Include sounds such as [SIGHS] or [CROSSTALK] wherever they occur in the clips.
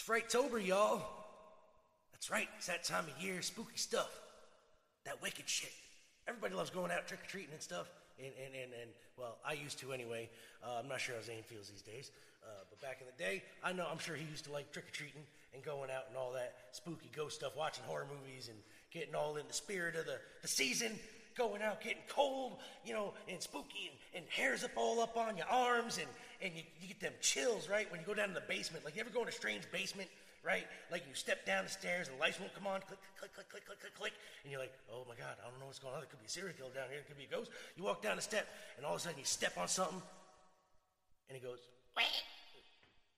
It's Frighttober, y'all. That's right, it's that time of year, spooky stuff. That wicked shit. Everybody loves going out trick or treating and stuff. And, and, and, and, well, I used to anyway. Uh, I'm not sure how Zane feels these days. Uh, but back in the day, I know, I'm sure he used to like trick or treating and going out and all that spooky ghost stuff, watching horror movies and getting all in the spirit of the, the season, going out, getting cold, you know, and spooky and, and hairs up all up on your arms and, and you, you get them chills, right? When you go down to the basement. Like, you ever go in a strange basement, right? Like, you step down the stairs and the lights won't come on, click, click, click, click, click, click, click. And you're like, oh my God, I don't know what's going on. There could be a serial killer down here. There could be a ghost. You walk down the step and all of a sudden you step on something and it goes, Wah!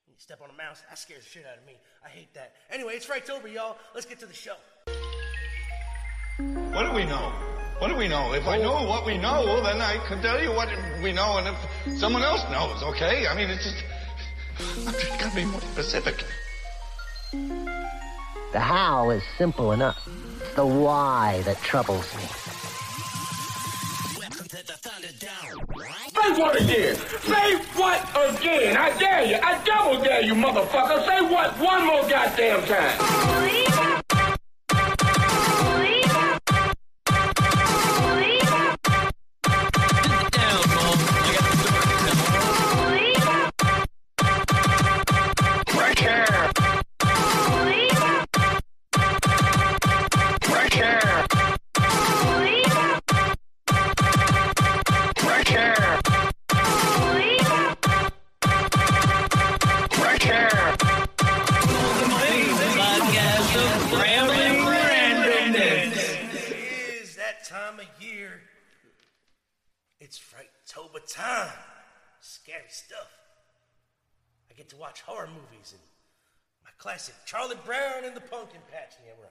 You step on a mouse. That scares the shit out of me. I hate that. Anyway, it's Frighttober, y'all. Let's get to the show. What do we know? What do we know? If I know what we know, then I can tell you what we know, and if someone else knows, okay? I mean, it's just. I'm just gotta be more specific. The how is simple enough. It's the why that troubles me. Say what again? Say what again? I dare you. I double dare you, motherfucker. Say what one more goddamn time. Watch horror movies and my classic Charlie Brown and the Pumpkin Patch. Yeah, we're,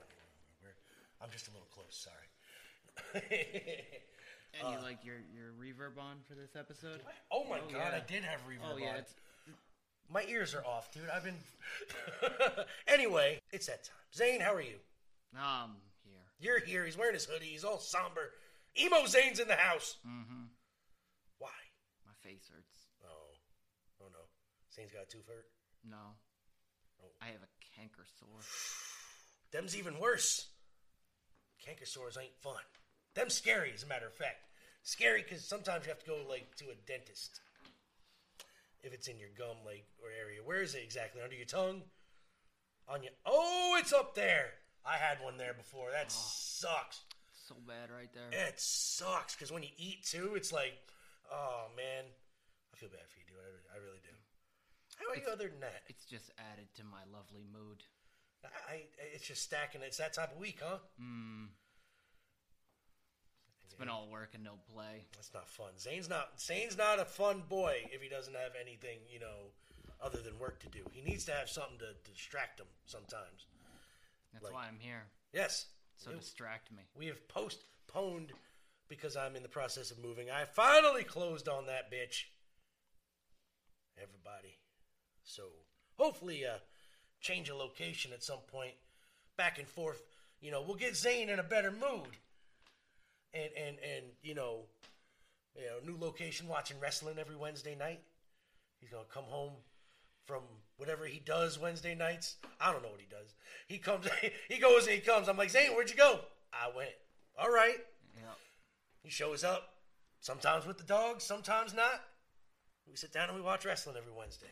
we're, I'm just a little close, sorry. [LAUGHS] And you like your your reverb on for this episode? oh my Oh, god, yeah. I did have reverb Oh yeah, on. it's My ears are off, dude. I've been. [LAUGHS] anyway, it's that time. Zane, how are you? um here. You're here. He's wearing his hoodie. He's all somber. Emo Zane's in the house. Mm-hmm. Why? My face hurts. Oh, oh. Zane's got a tooth hurt. No. Oh. I have a canker sore. [SIGHS] Them's even worse. Canker sores ain't fun. Them's scary, as a matter of fact. Scary because sometimes you have to go like to a dentist. If it's in your gum, like or area. Where is it exactly? Under your tongue? On your? Oh, it's up there. I had one there before. That oh. sucks. So bad right there. It sucks because when you eat too, it's like, oh man, I feel bad for you, dude. I, re- I really do. How are you other than that? It's just added to my lovely mood. I, it's just stacking. It's that type of week, huh? Mm. It's been all work and no play. That's not fun. Zane's not Zane's not a fun boy if he doesn't have anything, you know, other than work to do. He needs to have something to distract him sometimes. That's Like- why I'm here. Yes. So we- distract me. we have postponed because I'm in the process of moving. I finally closed on that bitch. Everybody. So hopefully uh change a location at some point. Back and forth. You know, we'll get Zane in a better mood. And and and you know, you know, new location watching wrestling every Wednesday night. He's gonna come home from whatever he does Wednesday nights. I don't know what he does. He comes [LAUGHS] he goes and he comes. I'm like, Zane, where'd you go? I went. All right. Yep. He shows up, sometimes with the dogs, sometimes not. We sit down and we watch wrestling every Wednesday.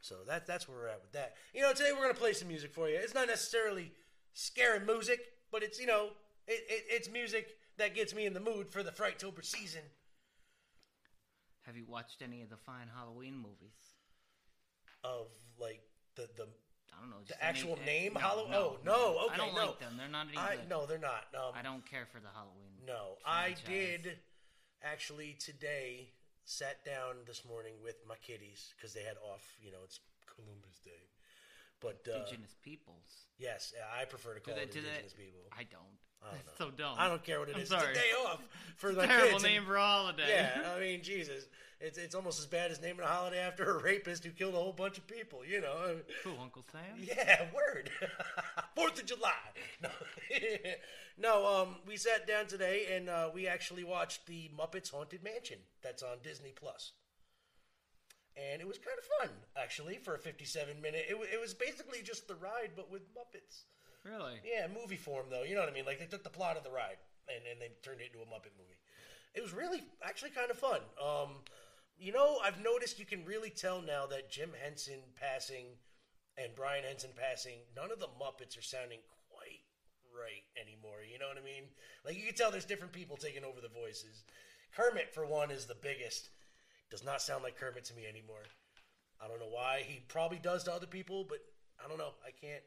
So that that's where we're at with that. You know, today we're gonna play some music for you. It's not necessarily scary music, but it's you know, it, it, it's music that gets me in the mood for the Frighttober season. Have you watched any of the fine Halloween movies? Of like the the I don't know. The actual any- name no, Halloween. no, oh no, okay, I don't no. like them. They're not any I good. no, they're not. Um, I don't care for the Halloween. No, I did actually today sat down this morning with my kiddies because they had off. You know, it's Columbus Day. But uh, Indigenous peoples. yes, I prefer to call they- it do they- indigenous people. I don't. That's so dumb. I don't care what it I'm is. Sorry. It's a day off [LAUGHS] for my Terrible kids. and- name for a holiday. yeah, [LAUGHS] I mean, Jesus, it's it's almost as bad as naming a holiday after a rapist who killed a whole bunch of people. You know. Who, Uncle Sam? [LAUGHS] Yeah, word. Fourth of July. No, no. Um, we sat down today and uh, we actually watched the Muppets Haunted Mansion. That's on Disney Plus. and it was kind of fun actually for a 57 minute. It, it was basically just the ride, but with Muppets. Really? Yeah, movie form though. You know what I mean? Like they took the plot of the ride and, and they turned it into a Muppet movie. It was really actually kind of fun. Um, you know, I've noticed you can really tell now that Jim Henson passing and Brian Henson passing, none of the Muppets are sounding quite right anymore. You know what I mean? Like you can tell there's different people taking over the voices. Kermit, for one, is the biggest. Does not sound like Kermit to me anymore. I don't know why. He probably does to other people, but I don't know. I can't.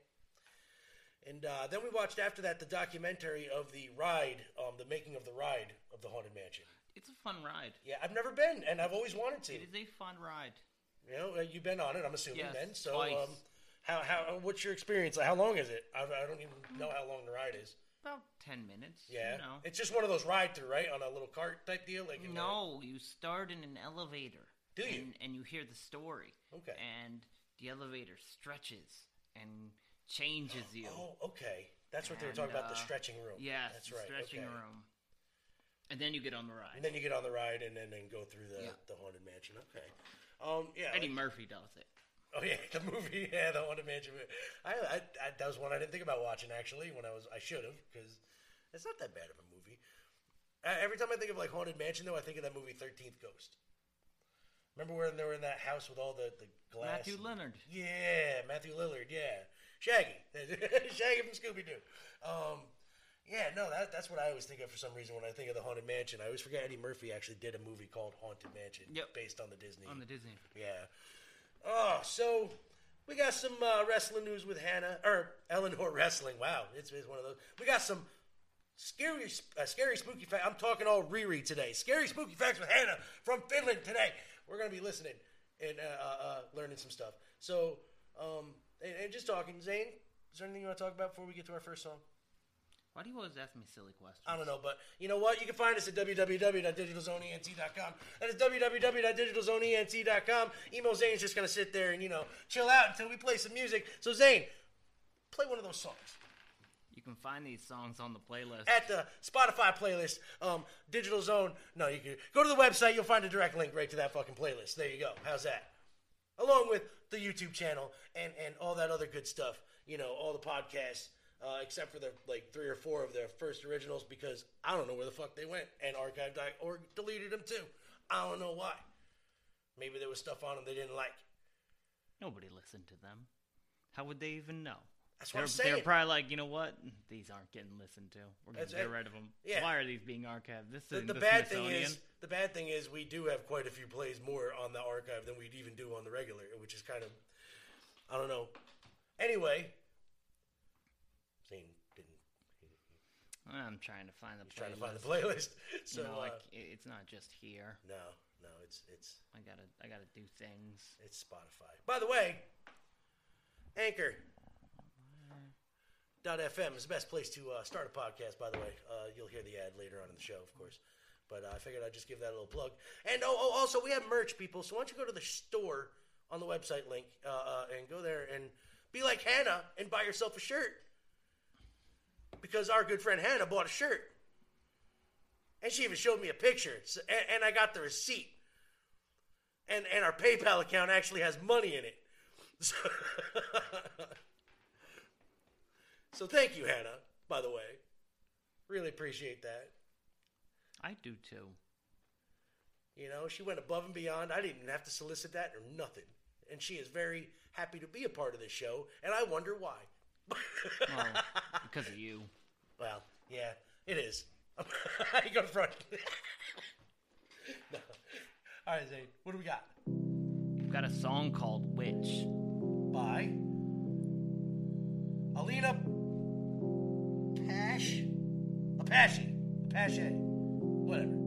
And uh, then we watched after that the documentary of the ride, um, the making of the ride of the Haunted Mansion. It's a fun ride. Yeah, I've never been, and I've always wanted to. It is a fun ride. You know, uh, you've been on it, I'm assuming. Yes, then, so twice. um, how how what's your experience? How long is it? I, I don't even know how long the ride is. About 10 minutes. Yeah, You know. it's just one of those ride through, right, on a little cart type deal. Like No, you start in an elevator. Do you? And, and you hear the story. Okay. And the elevator stretches and changes you. Oh, okay. That's what they were And, talking about the uh, stretching room. Yes, that's the right. stretching okay. room. And then you get on the ride. And then you get on the ride and then, then go through the, Yeah. the haunted mansion. Okay. Um, yeah. Eddie like- Murphy does it. Oh yeah, [LAUGHS] the movie, yeah, the haunted mansion. I, I, I that was one I didn't think about watching actually. When I was, I should have because it's not that bad of a movie. Uh, every time I think of like haunted mansion, though, I think of that movie Thirteenth Ghost. Remember when they were in that house with all the the glass? Matthew and- Leonard. Yeah, Matthew Lillard. Yeah, Shaggy, [LAUGHS] Shaggy from Scooby Doo. Um, yeah, no, that, that's what I always think of for some reason when I think of the haunted mansion. I always forget Eddie Murphy actually did a movie called Haunted Mansion, Yep. based on the Disney. On the Disney. Yeah. Oh, so we got some uh, wrestling news with Hannah or Eleanor [LAUGHS] Wrestling. Wow, it's, it's one of those. We got some scary, uh, scary spooky facts. I'm talking all Riri today. Scary spooky facts with Hannah from Finland today. We're gonna be listening and uh, uh, uh, learning some stuff. So, um, and, and just talking. Zane, is there anything you want to talk about before we get to our first song? Why do you always ask me silly questions? I don't know, but you know what? You can find us at www.digitalzoneent.com. That is www.digitalzoneent.com. Emo Zane's just going to sit there and, you know, chill out until we play some music. So, Zane, play one of those songs. You can find these songs on the playlist. At the Spotify playlist, um, Digital Zone. No, you can go to the website. You'll find a direct link right to that fucking playlist. There you go. How's that? Along with the YouTube channel and, and all that other good stuff. You know, all the podcasts. Uh, except for the like three or four of their first originals because I don't know where the fuck they went and archived or deleted them too. I don't know why. Maybe there was stuff on them they didn't like. Nobody listened to them. How would they even know? That's what they're, I'm saying. They're probably like, you know what? These aren't getting listened to. We're going to get rid of them. Yeah. Why are these being archived? This The, is the the bad thing is the bad thing is we do have quite a few plays more on the archive than we'd even do on the regular, which is kind of I don't know. Anyway, Zane didn't. I'm trying to find the He's playlist. trying to find the playlist. [LAUGHS] So you know, like uh, it's not just here. no, no, it's it's I gotta, I gotta do things. it's Spotify. By the way, Anchor. Dot FM is the best place to uh, start a podcast. By the way, uh, you'll hear the ad later on in the show, of course. But uh, I figured I'd just give that a little plug. And oh, oh, also we have merch, people. So why don't you go to the store on the website link uh, uh, and go there and be like Hannah and buy yourself a shirt because our good friend Hannah bought a shirt, and she even showed me a picture, So- and, and I got the receipt and and our PayPal account actually has money in it. So, [LAUGHS] so thank you, Hannah. By the way, really appreciate that. I do too. You know, she went above and beyond. I didn't even have to solicit that or nothing, and she is very happy to be a part of this show. And I wonder why. Well, [LAUGHS] because of you. well, yeah, it is. [LAUGHS] I go to front. [LAUGHS] no. All right, Zane. What do we got? You've got a song called Witch. by Alina Pash, Apache, Apache, whatever.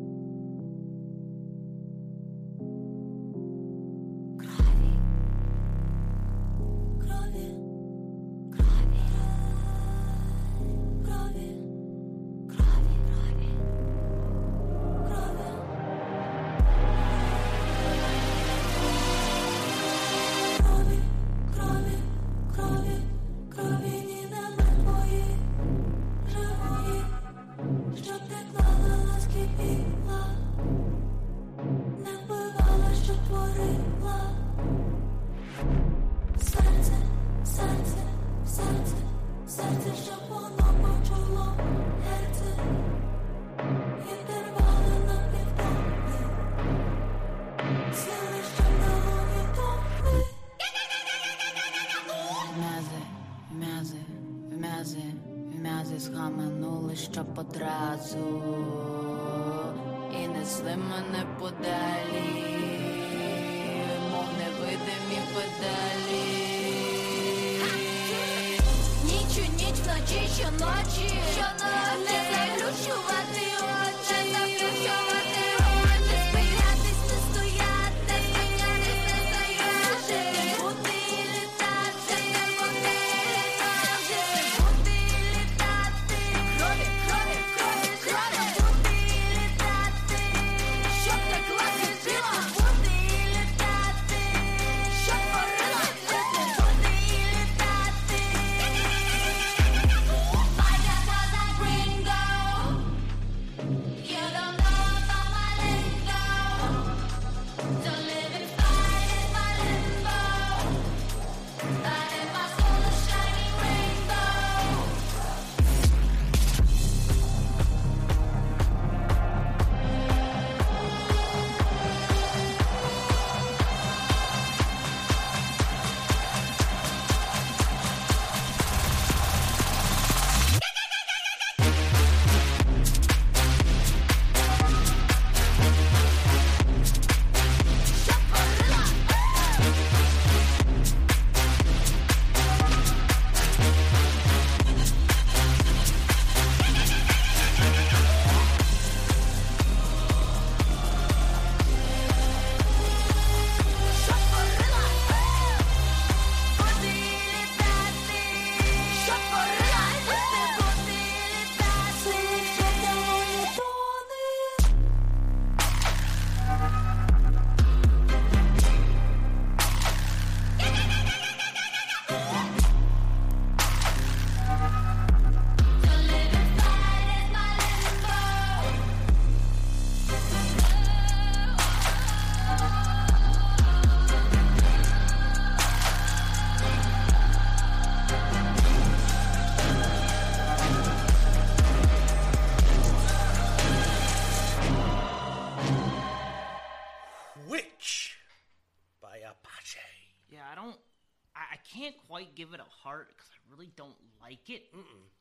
Give it a heart because I really don't like it.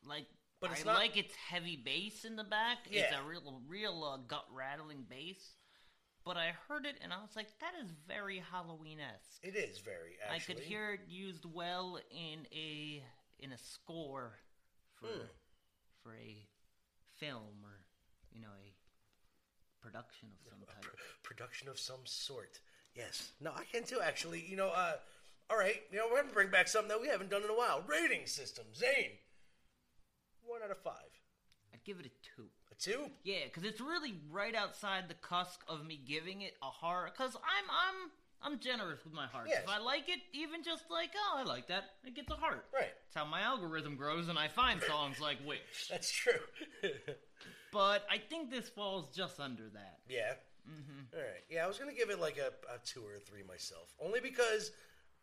Like, But it's I not- like its heavy bass in the back. It's a real, real uh, gut rattling bass. But I heard it and I was like, that is very Halloween esque. It is very. I could hear it used well in a in a score for Hmm. for a film or you know a production of some type. [LAUGHS] production of some sort. Yes. No, I can too. Actually, you know. Uh, all right. You know, we're gonna bring back something that we haven't done in a while. Rating system. Zane. One out of five. I'd give it a two. A two. Yeah, because it's really right outside the cusp of me giving it a heart. Because I'm I'm I'm generous with my heart. Yes. If I like it, even just like oh I like that, it gets a heart. Right. That's how my algorithm grows, and I find [LAUGHS] songs like Witch. That's true. [LAUGHS] But I think this falls just under that. yeah. Mm-hmm. right. Yeah, I was gonna give it like a, a two or a three myself, only because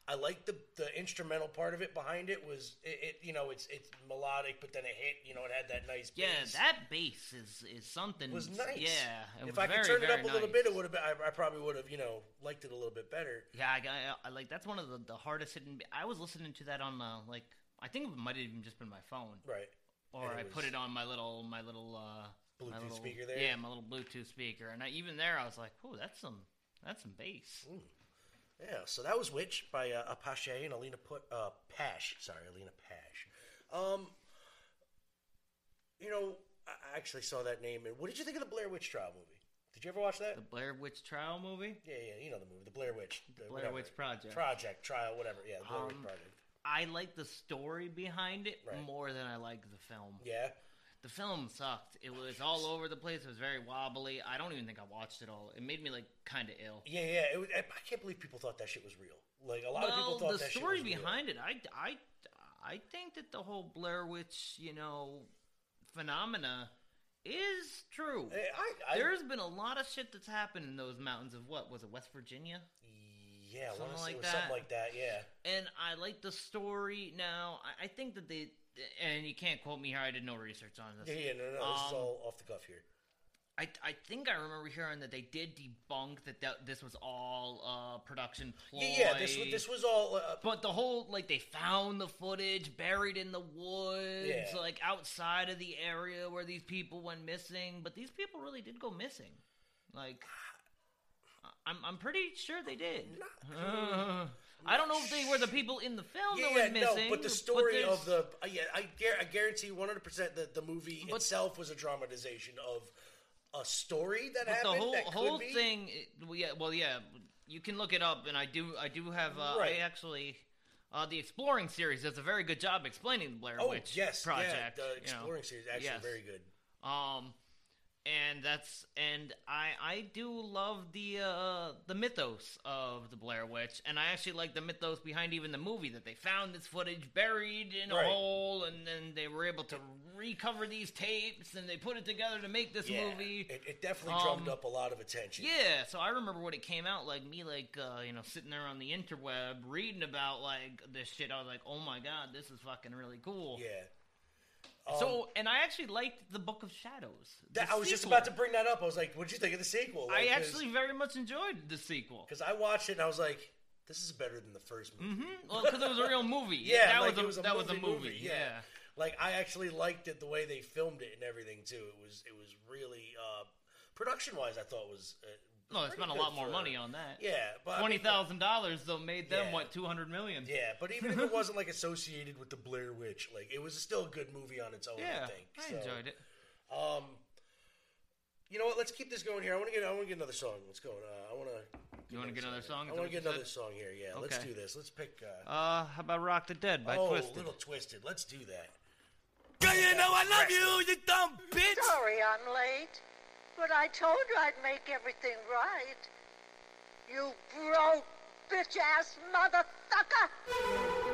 I like the the instrumental part of it. Behind it was it, it you know it's it's melodic, but then it hit. You know, it had that nice. Yeah, bass. that bass is is something. was nice. Yeah, if I could turn it up a little bit, it would have been. I, I probably would have, you know, liked it a little bit better. Yeah, I, I, I like that's one of the, the hardest hidden. I was listening to that on uh, like I think it might have even just been my phone, Right. or I put it on my little my little uh, my Bluetooth little- speaker there? Yeah, my little Bluetooth speaker, and I, even there I was like, oh, that's some that's some bass. Yeah, so that was Witch by uh, Apache and Alina Put uh, Pash. Sorry, Alina Pash. Um, you know, I actually saw that name. And what did you think of the Blair Witch Trial movie? Did you ever watch that? The Blair Witch Trial movie. yeah, yeah, you know the movie, the Blair Witch, the Blair whatever. Witch Project. Project Trial, whatever. Yeah, the Blair Witch Um, Project. I like the story behind it Right. more than I like the film. Yeah, The film sucked. It was all over the place. It was very wobbly. I don't even think I watched it all. It made me like kind of ill. yeah, yeah. It was, I can't believe people thought that shit was real. Like a lot of people thought the that story shit was real. behind it, I, I, I think that the whole Blair Witch, you know, phenomena is true. Eh, I, I, There's been a lot of shit that's happened in those mountains of what was it, West Virginia? yeah, something like was something like that. Yeah, And I like the story. Now, I, I think that they, and you can't quote me here. I did no research on this. yeah, yeah. No, no, this is Um, all off the cuff here. I, I think I remember hearing that they did debunk that, that this was all uh, production ploy. Yeah, yeah. This was this was all. Uh, But the whole like they found the footage buried in the woods, Yeah. like outside of the area where these people went missing. But these people really did go missing. Like, [SIGHS] I'm I'm pretty sure they did. Uh, [SIGHS] I don't know if they were the people in the film yeah, that yeah, missing. no, but the story there's- of the uh, yeah, I, I guarantee one hundred percent that the movie But- itself was a dramatization of a story that But happened. the whole that whole be. thing, well, yeah, well, yeah, you can look it up, and I do, I do have, uh, Right. I actually, uh, the Exploring series does a very good job explaining the Blair Oh Witch yes, project. yeah, the you know. exploring series actually Yes. very good. Um, and that's and I I do love the uh the mythos of the Blair Witch, and I actually like the mythos behind even the movie that they found this footage buried in a Right. hole, and then they were able to recover these tapes, and they put it together to make this Yeah, movie. it, it definitely drummed Um, up a lot of attention. Yeah, so I remember when it came out, like me, like uh, you know, sitting there on the interweb reading about like this shit. I was like, oh my god, this is fucking really cool. yeah. So, and I actually liked the Book of Shadows. That, I was just sequel. about to bring that up. I was like, "What'd you think of the sequel?" I actually very much enjoyed the sequel. because I watched it and I was like, "This is better than the first movie." Well, because it was a real movie. [LAUGHS] Yeah, that like, was a, was a that was a movie movie. movie, Yeah. yeah. Like I actually liked it the way they filmed it and everything too. It was it was really uh, production wise. I thought was uh, No, they spent a lot more for- money on that. Yeah, but I Twenty mean, thousand dollars though made them Yeah. what two hundred million. Yeah, but even if it [LAUGHS] wasn't like associated with the Blair Witch, like it was still a good movie on its own. Yeah, I think I So, enjoyed it. Um, you know what? Let's keep this going here. I want to get I want to get another song. Let's go. Uh, I want to. You want to get another song? I want to get another said? song here. Yeah, let's do this. Let's pick. Uh, Uh, how about "Rock the Dead" by oh, Twisted? little twisted. Let's do that. Girl, you know I love you, you dumb bitch. Sorry I'm late, but I told you I'd make everything right. You broke bitch ass motherfucker!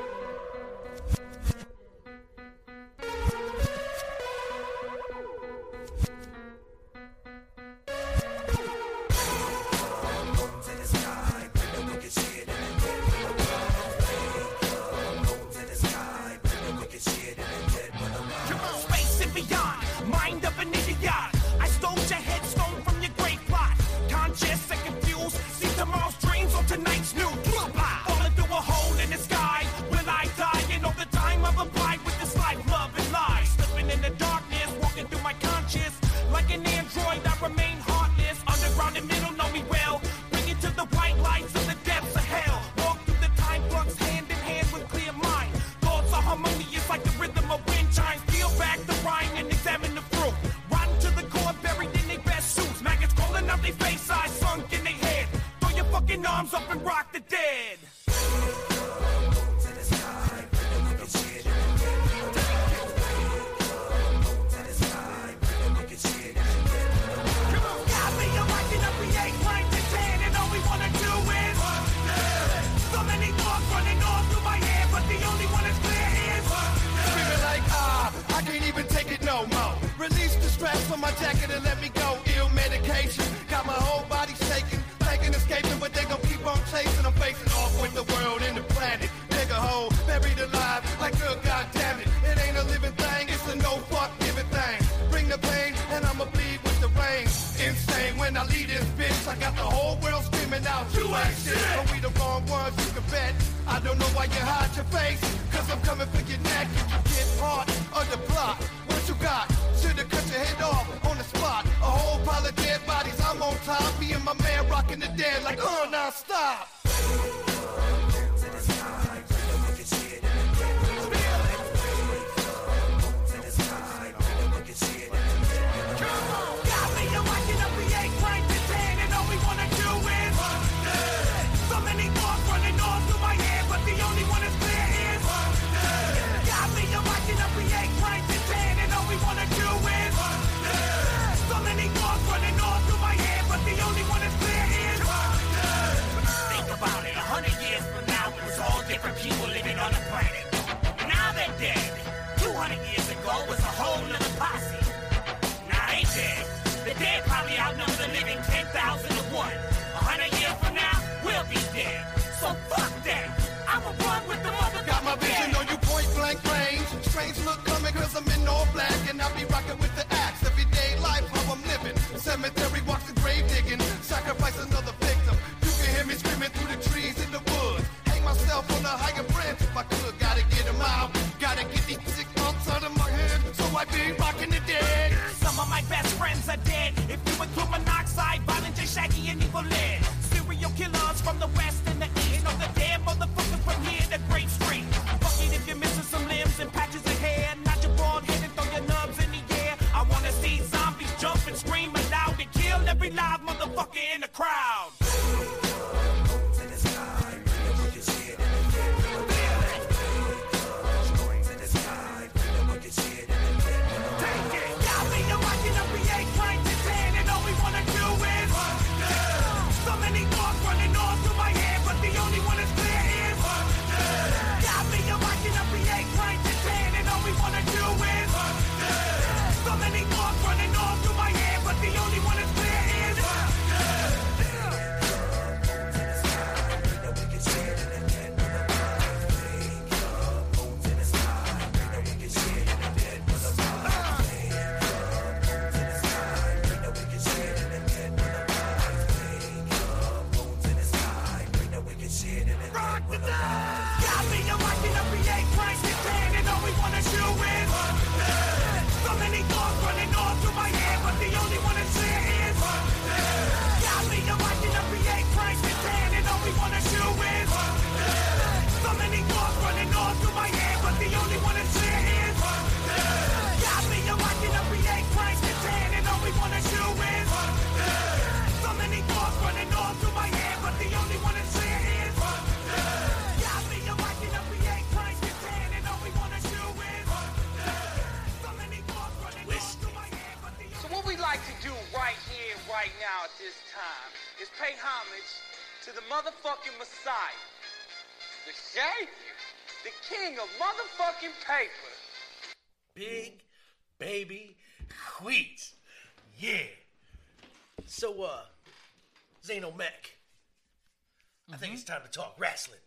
Talk wrestling.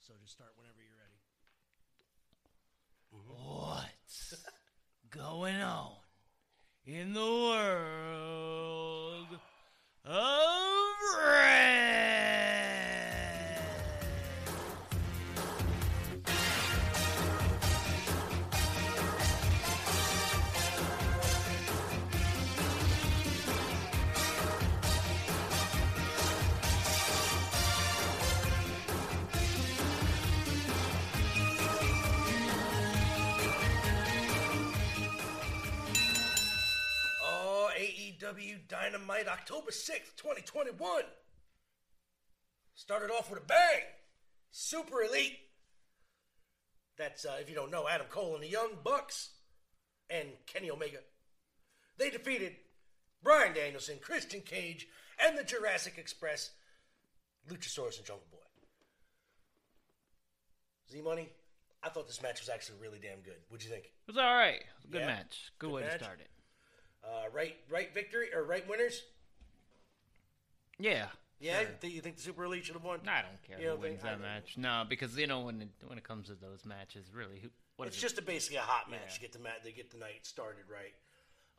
So just start whenever you're ready. Mm-hmm. What's [LAUGHS] going on in the world of Dynamite, October 6th, 2021. Started off with a bang. Super Elite. That's, uh, if you don't know, Adam Cole and the Young Bucks and Kenny Omega. They defeated Bryan Danielson, Christian Cage, and the Jurassic Express, Luchasaurus and Jungle Boy. Z Money, I thought this match was actually really damn good. What'd you think? It was all right. Good Yeah? match. Good, Good way match? to start it. Uh, right, right victory or right winners? Yeah. Yeah, sure. you think, the Super Elite should have won? I don't care You who don't think- wins I that don't. match. No, because you know when it, when it comes to those matches, really, who, what it's is just it? a, basically a hot match to get the mat. They get the night started right.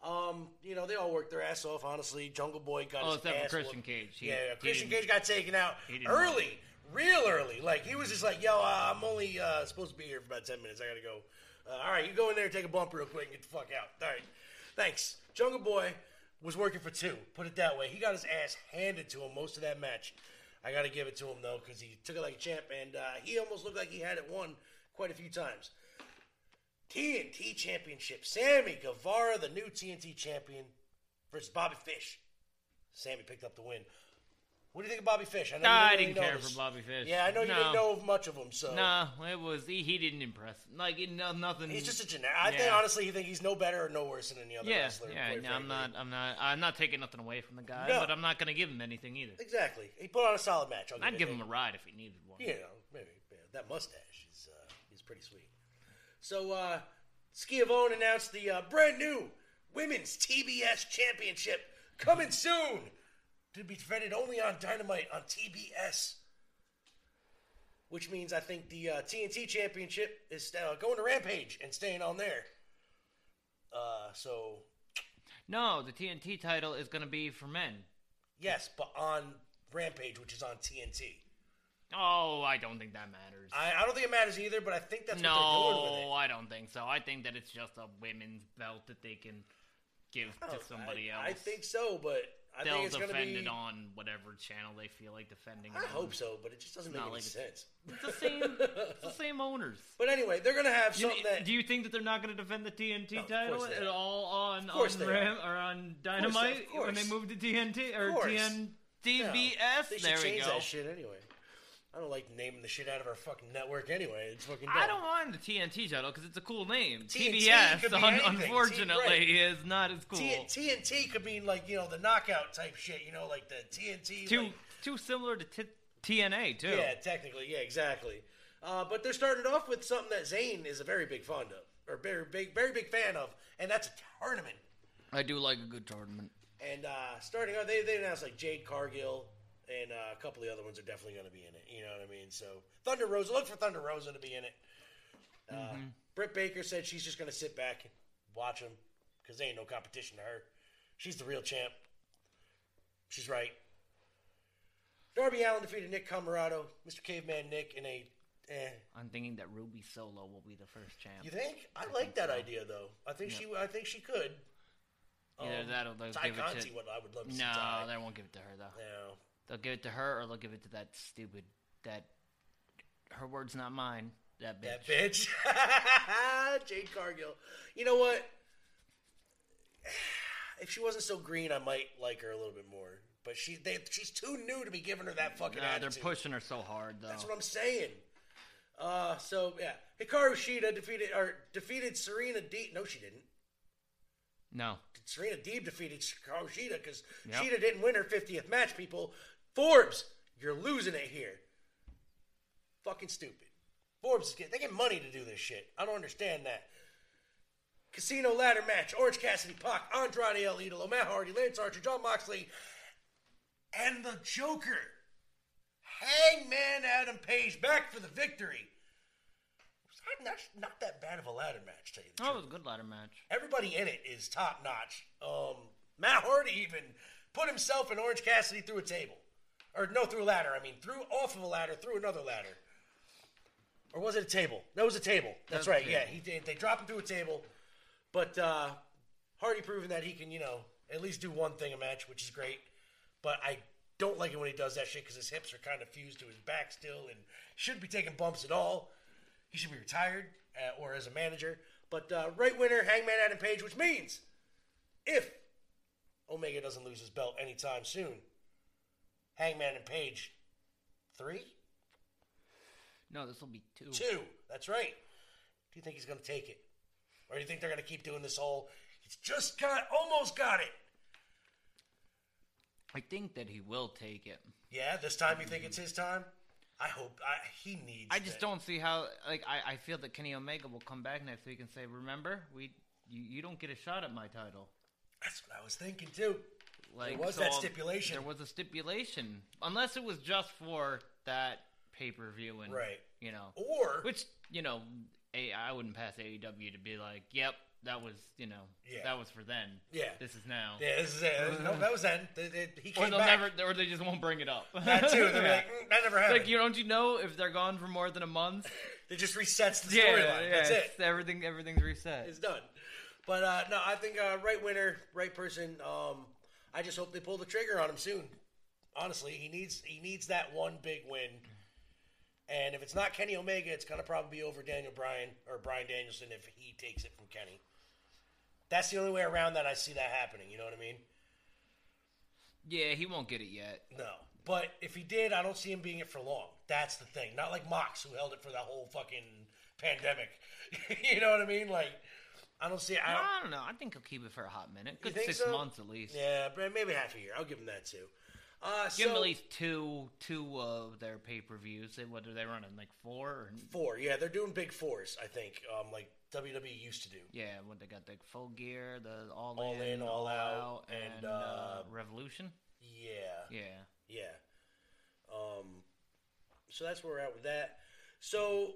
Um, you know they all worked their ass off. Honestly, Jungle Boy got Oh, his except for ass Christian whooped. Cage. He- yeah, yeah, he Christian didn't- Cage got taken out didn't early, real early. Like he was just like, "Yo, uh, I'm only uh, supposed to be here for about ten minutes. I gotta go. Uh, all right, you go in there, take a bump real quick, and get the fuck out. All right, thanks." Jungle Boy was working for two. Put it that way. He got his ass handed to him most of that match. I got to give it to him though because he took it like a champ, and uh, he almost looked like he had it won quite a few times. TNT Championship. Sammy Guevara, the new TNT champion, versus Bobby Fish. Sammy picked up the win. What do you think of Bobby Fish? I, know you I didn't care for Bobby Fish. Yeah, I know you No. didn't know much of him, so Nah, it was he, he didn't impress. Like it, no, nothing. he's just a generic. I think Yeah. honestly, you think he's no better or no worse than any other Yeah, wrestler. yeah. quite No, I'm frankly. not. I'm not. I'm not taking nothing away from the guy, No. but I'm not gonna give him anything either. Exactly. He put on a solid match. I'll I'd give him a ride if he needed one. You know, maybe yeah, that mustache is uh, is pretty sweet. So, uh, Schiavone announced the uh, brand new Women's TBS Championship coming soon to be defended only on Dynamite on TBS. Which means I think the uh, TNT Championship is uh, going to Rampage and staying on there. Uh, so No, the TNT title is gonna be for men. yes, but on Rampage, which is on TNT. Oh, I don't think that matters. I, I don't think it matters either, but I think that's no, what they're doing with it. I don't think so. I think that it's just a women's belt that they can give to somebody I, else. I think so, but I They'll defend be. it on whatever channel they feel like defending. I it on. hope so, but it just doesn't It's make any like sense. It's the same. it's the same owners. [LAUGHS] But anyway, they're going to have You- something that. do you think that they're not going to defend the TNT No, title at all on on Ram or on Dynamite when they move to TNT or Of course. TN, No, they should there we change go. that shit anyway. I don't like naming the shit out of our fucking network anyway. It's fucking. Dumb. I don't mind the TNT title because it's a cool name. TNT TBS, un- anything. T- unfortunately, right. is not as cool. T- TNT could mean like you know the knockout type shit. You know, like the TNT. too like- too similar to t- TNA too. Yeah, technically, yeah, exactly. Uh, but they're starting off with something that Zane is a very big fond of, or very big, very big fan of, and that's a tournament. I do like a good tournament. And uh, starting out, they, they announced like Jade Cargill and uh, a couple of the other ones are definitely going to be in it. You know what I mean? So Thunder Rosa, look for Thunder Rosa to be in it. Uh, Mm-hmm. Britt Baker said she's just going to sit back and watch them because they ain't no competition to her. She's the real champ. She's right. Darby Allin defeated Nick Comoroto, Mr. Caveman Nick, in a eh, I'm thinking that Ruby Soho will be the first champ. You think? I, I like think that so. idea though. I think Yeah. she. I think she could. Either Um, that or they'll Ty give it to. what I would love to see no, Ty. they won't give it to her though. No. They'll give it to her, or they'll give it to that stupid that. Her words, not mine. That bitch. That bitch. [LAUGHS] Jade Cargill. You know what? [SIGHS] If she wasn't so green, I might like her a little bit more. But she, they, she's too new to be giving her that fucking Nah, they're pushing her so hard though. That's what I'm saying. Uh, so yeah, Hikaru Shida defeated or defeated Serena Deeb. No, she didn't. No. Serena Deeb defeated Hikaru Shida because Yep. Shida didn't win her 50th match. People, Forbes, you're losing it here. Fucking stupid. Forbes is getting they get money to do this shit. I don't understand that. Casino ladder match: Orange Cassidy, Pac, Andrade El Idolo, Matt Hardy, Lance Archer, Jon Moxley, and the Joker. Hangman Adam Page back for the victory. Not, not that bad of a ladder match, tell you the Oh, it was a good ladder match. Everybody in it is top notch. Um, Matt Hardy even put himself and Orange Cassidy through a table, or no, through a ladder. I mean, through off of a ladder, through another ladder, or was it a table? That was a table. That's That was a right. Yeah, he did. They dropped him through a table, but uh, Hardy proving that he can, you know, at least do one thing a match, which is great. But I don't like it when he does that shit because his hips are kind of fused to his back still, and shouldn't be taking bumps at all. He should be retired uh, or as a manager. But uh, right winner, Hangman Adam Page, which means if Omega doesn't lose his belt anytime soon, Hangman and Page, three, No, this will be two. two. That's right. Do you think he's going to take it, or do you think they're going to keep doing this whole? He's just got, almost got it. I think that he will take it. Yeah, this time you think mm-hmm. it's his time. I hope I, he needs. I just that. don't see how. Like, I, I feel that Kenny Omega will come back next week and say, "Remember, we you, you don't get a shot at my title." That's what I was thinking too. Like, there was so that stipulation. There was a stipulation, unless it was just for that pay per view, and Right. you know, Or- which you know, a, I wouldn't pass AEW to be like, "Yep, that was you know, Yeah. that was for then. Yeah. this is now." Yeah, this is it. No, that was then. Th- th- He Or came they'll back. never, or they just won't bring it up. That too. They're [LAUGHS] Yeah. like, "Mm, that never happened. Like, you don't you know if they're gone for more than a month? [LAUGHS] It just resets the yeah, storyline. yeah, That's it. Everything, everything's reset. It's done. But uh, no, I think uh, right winner, right person. Um, I just hope they pull the trigger on him soon. Honestly, he needs he needs that one big win. And if it's not Kenny Omega, it's gonna probably be over Daniel Bryan or Bryan Danielson if he takes it from Kenny. That's the only way around that I see that happening. You know what I mean? Yeah, he won't get it yet. No. But if he did, I don't see him being it for long. That's the thing. Not like Mox, who held it for the whole fucking pandemic. [LAUGHS] you know what I mean? Like, I don't see. I don't, I don't know. I think he'll keep it for a hot minute. Good six so? months at least. Yeah, but maybe half a year. I'll give him that too. Uh, Give him so- at least two, two of their pay per views. What are they running? Like four? Or, Four, yeah, they're doing big fours. I think, um, like WWE used to do. yeah, when they got? The full gear, the all, All in, in, all out, and, and, uh, uh, Revolution. Yeah, Yeah. yeah. Um, so that's where we're at with that. So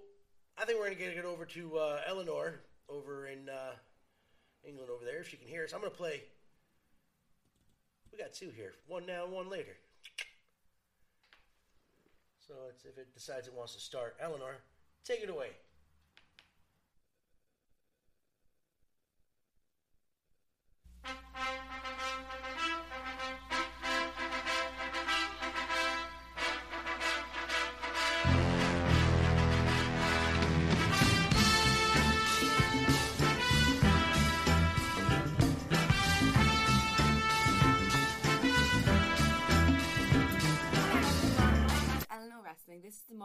I think we're gonna get it over to uh, Eleanor over in uh, England over there. If she can hear us, I'm gonna play. We got two here. One now, one later. So if it decides it wants to start. Eleanor, take it away. [LAUGHS]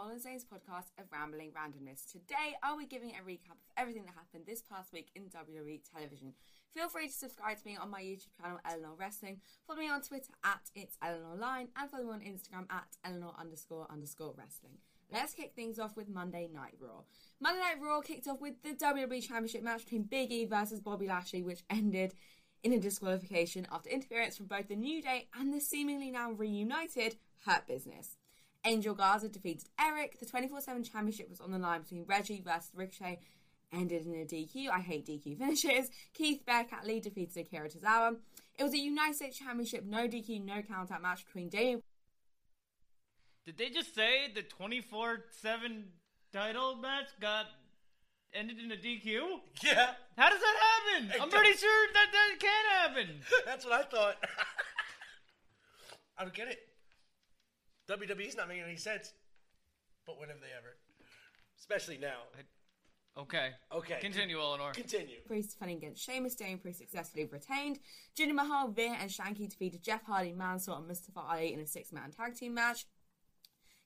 This is the Molyneux Days podcast of Rambling Randomness. Today, I'll be giving a recap of everything that happened this past week in WWE television. Feel free to subscribe to me on my YouTube channel, Eleanor Wrestling. Follow me on Twitter at It's Eleanor Line and follow me on Instagram at Eleanor underscore underscore wrestling. Let's kick things off with Monday Night Raw. Monday Night Raw kicked off with the WWE Championship match between Big E versus Bobby Lashley, which ended in a disqualification after interference from both the New Day and the seemingly now reunited Hurt Business. Angel Garza defeated Eric. The 24 7 championship was on the line between Reggie versus Ricochet, ended in a DQ. I hate DQ [LAUGHS] finishes. Keith Bearcat Lee defeated Akira Tozawa. It was a United States Championship, no DQ, no count out match between Damian Did they just say the twenty four seven title match got ended in a DQ? Yeah. How does that happen? Hey, I'm pretty sure that that can happen. [LAUGHS] That's what I thought. [LAUGHS] I don't get it. WWE's not making any sense. But when have they ever? Especially now. Okay. Okay. Continue, Eleanor. Continue. Priest defending against Sheamus, Damian Priest successfully retained. Jinder Mahal, Veer, and Shanky defeated Jeff Hardy, Mansoor, and Mustafa Ali in a six-man tag team match.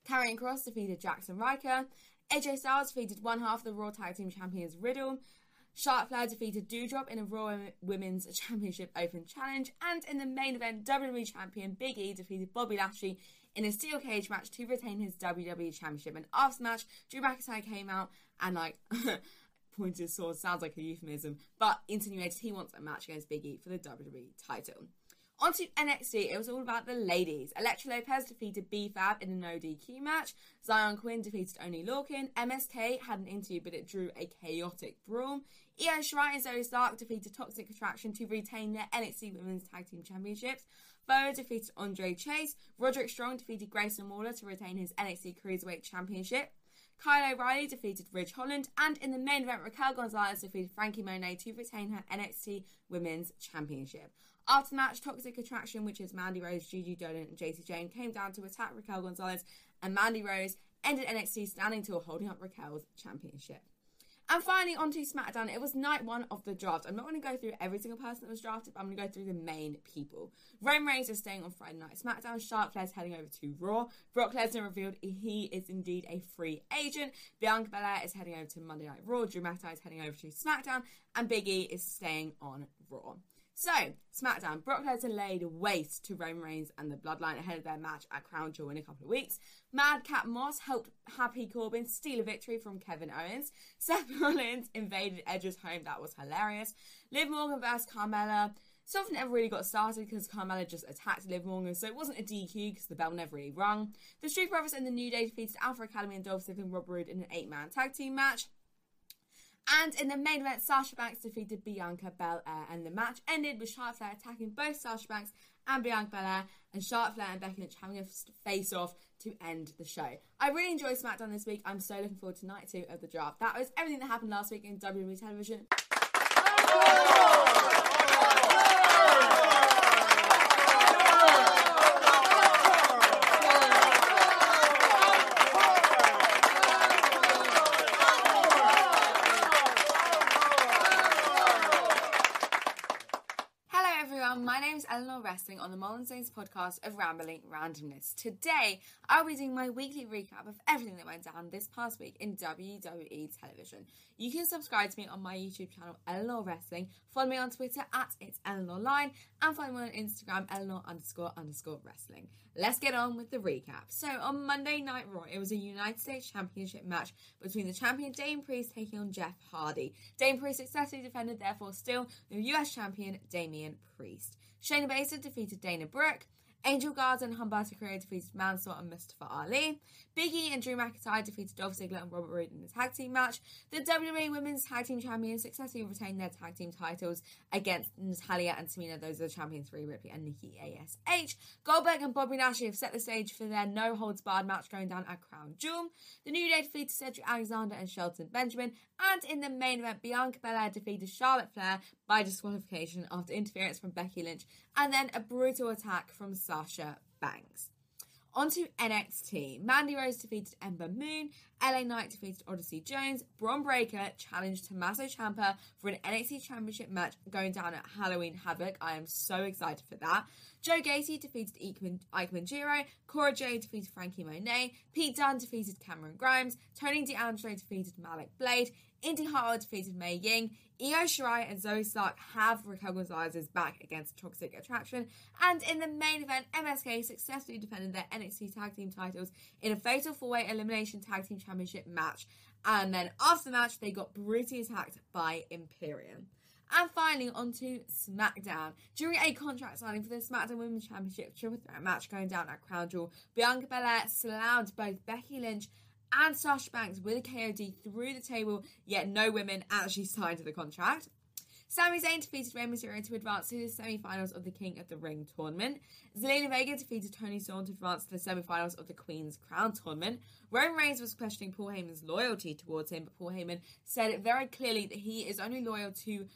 Karrion Kross defeated Jaxson Ryker. AJ Styles defeated one half of the Raw Tag Team Champions Riddle. Charlotte Flair defeated Doudrop in a Raw Women's Championship Open Challenge. And in the main event, WWE Champion Big E defeated Bobby Lashley in a steel cage match to retain his WWE Championship. And after the match, Drew McIntyre came out and like [LAUGHS] pointed his sword, sounds like a euphemism, but insinuated he wants a match against Big E for the WWE title. On to NXT, it was all about the ladies. Elektra Lopez defeated B-Fab in a no DQ match. Xyon Quinn defeated Oni Lorcan. MSK had an interview, but it drew a chaotic brawl. Io Shirai and Zoey Stark defeated Toxic Attraction to retain their NXT Women's Tag Team Championships. Bo defeated Andre Chase. Roderick Strong defeated Grayson Waller to retain his NXT Cruiserweight Championship. Kyle O'Reilly defeated Ridge Holland, and in the main event, Raquel Gonzalez defeated Franky Monet to retain her NXT Women's Championship. After the match, Toxic Attraction, which is Mandy Rose, Gigi Dolin, and Jacy Jayne, came down to attack Raquel Gonzalez, and Mandy Rose ended NXT standing tall, holding up Raquel's championship. And finally, on to SmackDown. It was night one of the draft. I'm not going to go through every single person that was drafted, but I'm going to go through the main people. Roman Reigns is staying on Friday Night SmackDown. Charlotte Flair's heading over to Raw. Brock Lesnar revealed he is indeed a free agent. Bianca Belair is heading over to Monday Night Raw. Drew McIntyre is heading over to SmackDown. And Big E is staying on Raw. So, SmackDown, Brock Lesnar laid waste to Roman Reigns and the Bloodline ahead of their match at Crown Jewel in a couple of weeks. Madcap Moss helped Happy Corbin steal a victory from Kevin Owens. [LAUGHS] Seth Rollins invaded Edge's home, that was hilarious. Liv Morgan versus Carmella. Something never really got started because Carmella just attacked Liv Morgan, so it wasn't a DQ because the bell never really rung. The Street Profits and the New Day defeated Alpha Academy and Dolph Ziggler and Rob Roode in an eight-man tag team match. And in the main event, Sasha Banks defeated Bianca Belair, and the match ended with Charlotte Flair attacking both Sasha Banks and Bianca Belair, and Charlotte Flair and Becky Lynch having a face off to end the show. I really enjoyed SmackDown this week. I'm so looking forward to night two of the draft. That was everything that happened last week in WWE television. On the Saints podcast of Rambling Randomness. Today, I'll be doing my weekly recap of everything that went down this past week in WWE television. You can subscribe to me on my YouTube channel, Eleanor Wrestling. Follow me on Twitter at It's Eleanor Line, and follow me on Instagram, Eleanor underscore underscore wrestling. Let's get on with the recap. So, on Monday Night Raw, it was a United States Championship match between the champion Dame Priest taking on Jeff Hardy. Dame Priest successfully defended, therefore, still the US champion Damian Priest. Shayna Baszler defeated Dana Brooke. Angel Garza and Humberto Carrillo defeated Mansoor and Mustafa Ali. Big E and Drew McIntyre defeated Dolph Ziggler and Robert Roode in a tag team match. The WWE Women's Tag Team Champions successfully retained their tag team titles against Natalya and Tamina. Those are the champions, Rhea Ripley and Nikki ASH. Goldberg and Bobby Lashley have set the stage for their no holds barred match going down at Crown Jewel. The New Day defeated Cedric Alexander and Shelton Benjamin. And in the main event, Bianca Belair defeated Charlotte Flair by disqualification after interference from Becky Lynch and then a brutal attack from Sasha Banks. On to NXT. Mandy Rose defeated Ember Moon. LA Knight defeated Odyssey Jones. Bron Breakker challenged Tommaso Ciampa for an NXT Championship match going down at Halloween Havoc. I am so excited for that. Joe Gacy defeated Ikeman Jiro. Cora Jade defeated Franky Monet. Pete Dunne defeated Cameron Grimes. Tony D'Angelo defeated Malik Blade. Indi Hartwell defeated Mei Ying. Io Shirai and Zoey Stark have Gonzalez's back against Toxic Attraction. And in the main event, MSK successfully defended their NXT Tag Team titles in a Fatal 4-Way Elimination Tag Team Championship match. And then after the match, they got brutally attacked by Imperium. And finally, on to SmackDown. During a contract signing for the SmackDown Women's Championship Triple Threat match going down at Crown Jewel, Bianca Belair slammed both Becky Lynch and Sasha Banks with a KOD through the table, yet no women actually [LAUGHS] signed the contract. Sami Zayn defeated Rey Mysterio to advance to the semi-finals of the King of the Ring tournament. Zelina Vega defeated Toni Storm to advance to the semi-finals of the Queen's Crown tournament. Roman Reigns was questioning Paul Heyman's loyalty towards him, but Paul Heyman said very clearly that he is only loyal to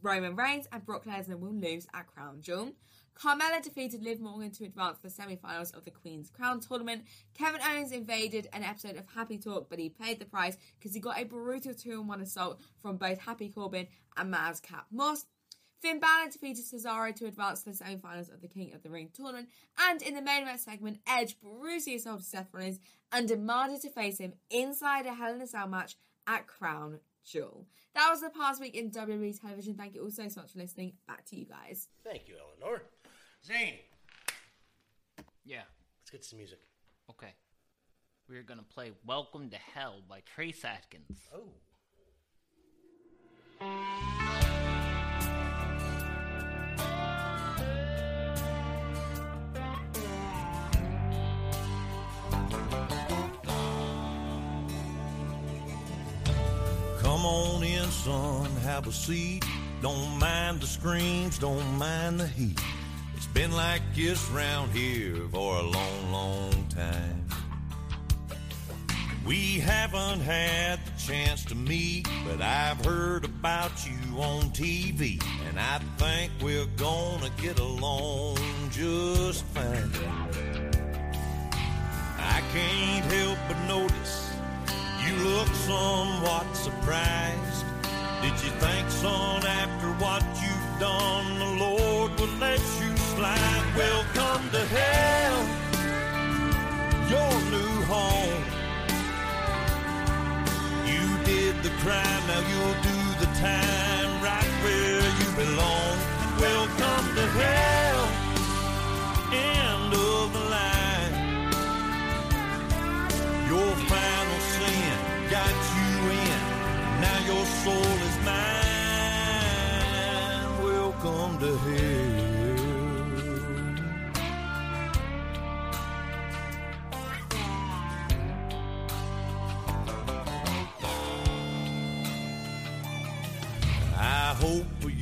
Roman Reigns and Brock Lesnar will lose at Crown Jewel. Carmella defeated Liv Morgan to advance to the semi-finals of the Queen's Crown tournament. Kevin Owens invaded an episode of Happy Talk, but he paid the price because he got a brutal two-on-one assault from both Happy Corbin and Madcap Moss. Finn Balor defeated Cesaro to advance to the semi-finals of the King of the Ring tournament, and in the main event segment, Edge brutally assaulted Seth Rollins and demanded to face him inside a Hell in a Cell match at Crown Jewel. That was the past week in WWE television. Thank you all so much for listening. Back to you guys. Thank you, Eleanor. Zane, Yeah. let's get some music. Okay. We're gonna play "Welcome to Hell" by Trace Atkins. Oh. Come on in, son, have a seat. Don't mind the screams, don't mind the heat. It's been like this round here for a long, long time. We haven't had the chance to meet, but I've heard about you on TV, and I think we're gonna get along just fine. I can't help but notice you look somewhat surprised. Did you think, son, after what you've done, the Lord would let you slide? Welcome to hell, your new home. You did the crime, now you'll do the time right where you belong. Welcome to hell, end of the line. Your final sin got you in. Now your soul is mine. Welcome to hell.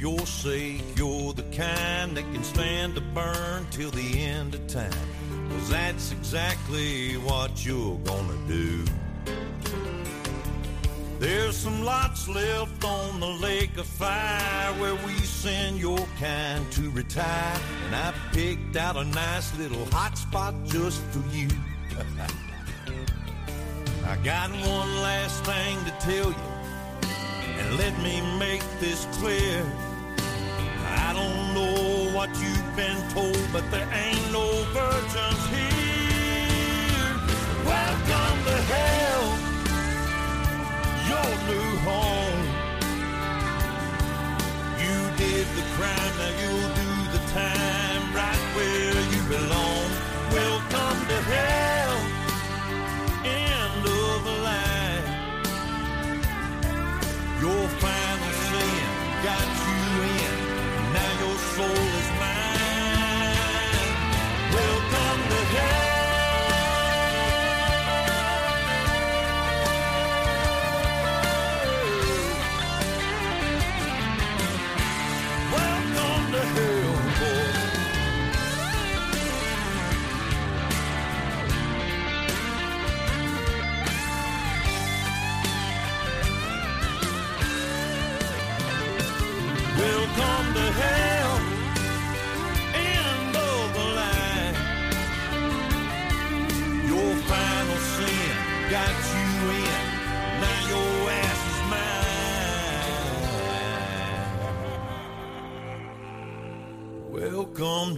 Your sake you're the kind that can stand the burn till the end of time. Cause that's exactly what you're gonna do. There's some lots left on the lake of fire where we send your kind to retire. And I picked out a nice little hot spot just for you. [LAUGHS] I got one last thing to tell you. And let me make this clear. I don't know what you've been told, but there ain't no virgins here. Welcome to hell, your new home. You did the crime, now you'll do the time right where you belong. Welcome to hell,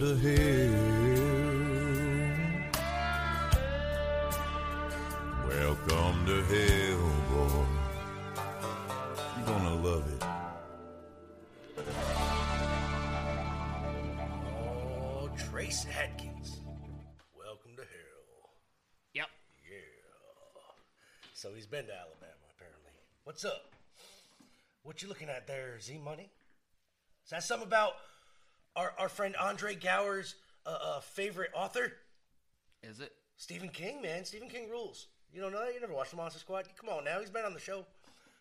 Welcome to hell. Welcome to hell, boy. You're gonna love it. Oh, Trace Atkins. Welcome to hell. Yep. Yeah. So he's been to Alabama, apparently. What's up? What you looking at there, Z Money? Is that something about our, our friend Andre Gower's uh, uh, favorite author? Is it? Stephen King, man. Stephen King rules. You don't know that? You never watched The Monster Squad? Come on now. He's been on the show.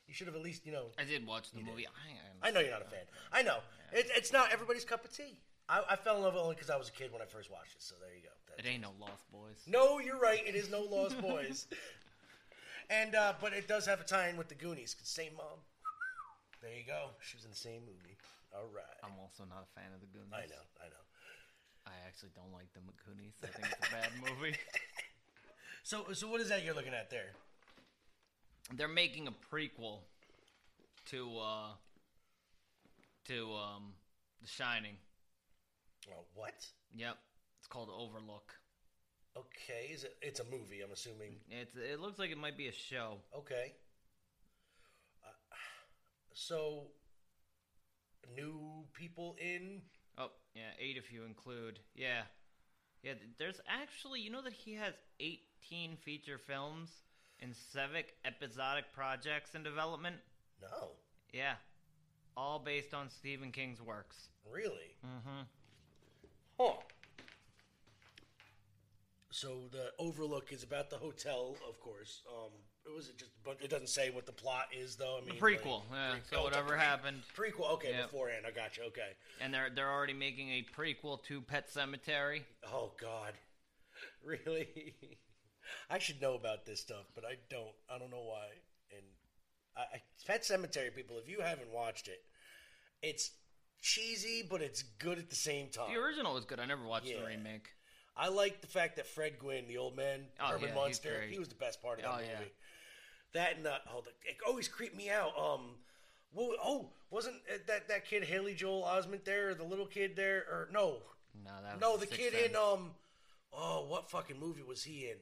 You should have at least, you know. I did watch the movie. I, I know you're not a fan. I know. It, it's not everybody's cup of tea. I, I fell in love with it only because I was a kid when I first watched it. So there you go. It ain't no Lost Boys. No, you're right. It is no Lost Boys. [LAUGHS] and uh, but it does have a tie-in with the Goonies. 'cause Same mom. There you go. She was in the same movie. All right. I'm also not a fan of the Goonies. I know. I know. I actually don't like the Goonies. I think it's a bad movie. [LAUGHS] So so what is that you're looking at there? They're making a prequel to uh to um The Shining. Oh, what? Yep. It's called Overlook. Okay, is it? It's a movie. I'm assuming. It's it looks like it might be a show. Okay. Uh, so new people in. Oh, yeah, eight if you include. Yeah. Yeah, there's actually, you know that he has 18 feature films and seven episodic projects in development? No. Yeah. All based on Stephen King's works. Really? Mm-hmm. Huh. So the Overlook is about the hotel, of course. Um, it was it just, but it doesn't say what the plot is, though. I mean, prequel, like- yeah. pre- So whatever happened. Prequel, okay, Yep. beforehand. I got you. Okay. And they're they're already making a prequel to Pet Sematary. Oh God, [LAUGHS] really? I should know about this stuff, but I don't. I don't know why. And I, I, Pet Sematary, people, if you haven't watched it, it's cheesy, but it's good at the same time. The original was good. I never watched Yeah. the remake. I like the fact that Fred Gwynne, the old man, Oh, Herman yeah, great. he was the best part of that Oh, movie. yeah. That and the, oh, the, it always creeped me out. Um, well, oh, wasn't that that kid Haley Joel Osment there, or the little kid there, or no, No, that was no, the kid in um, oh, what fucking movie was he in?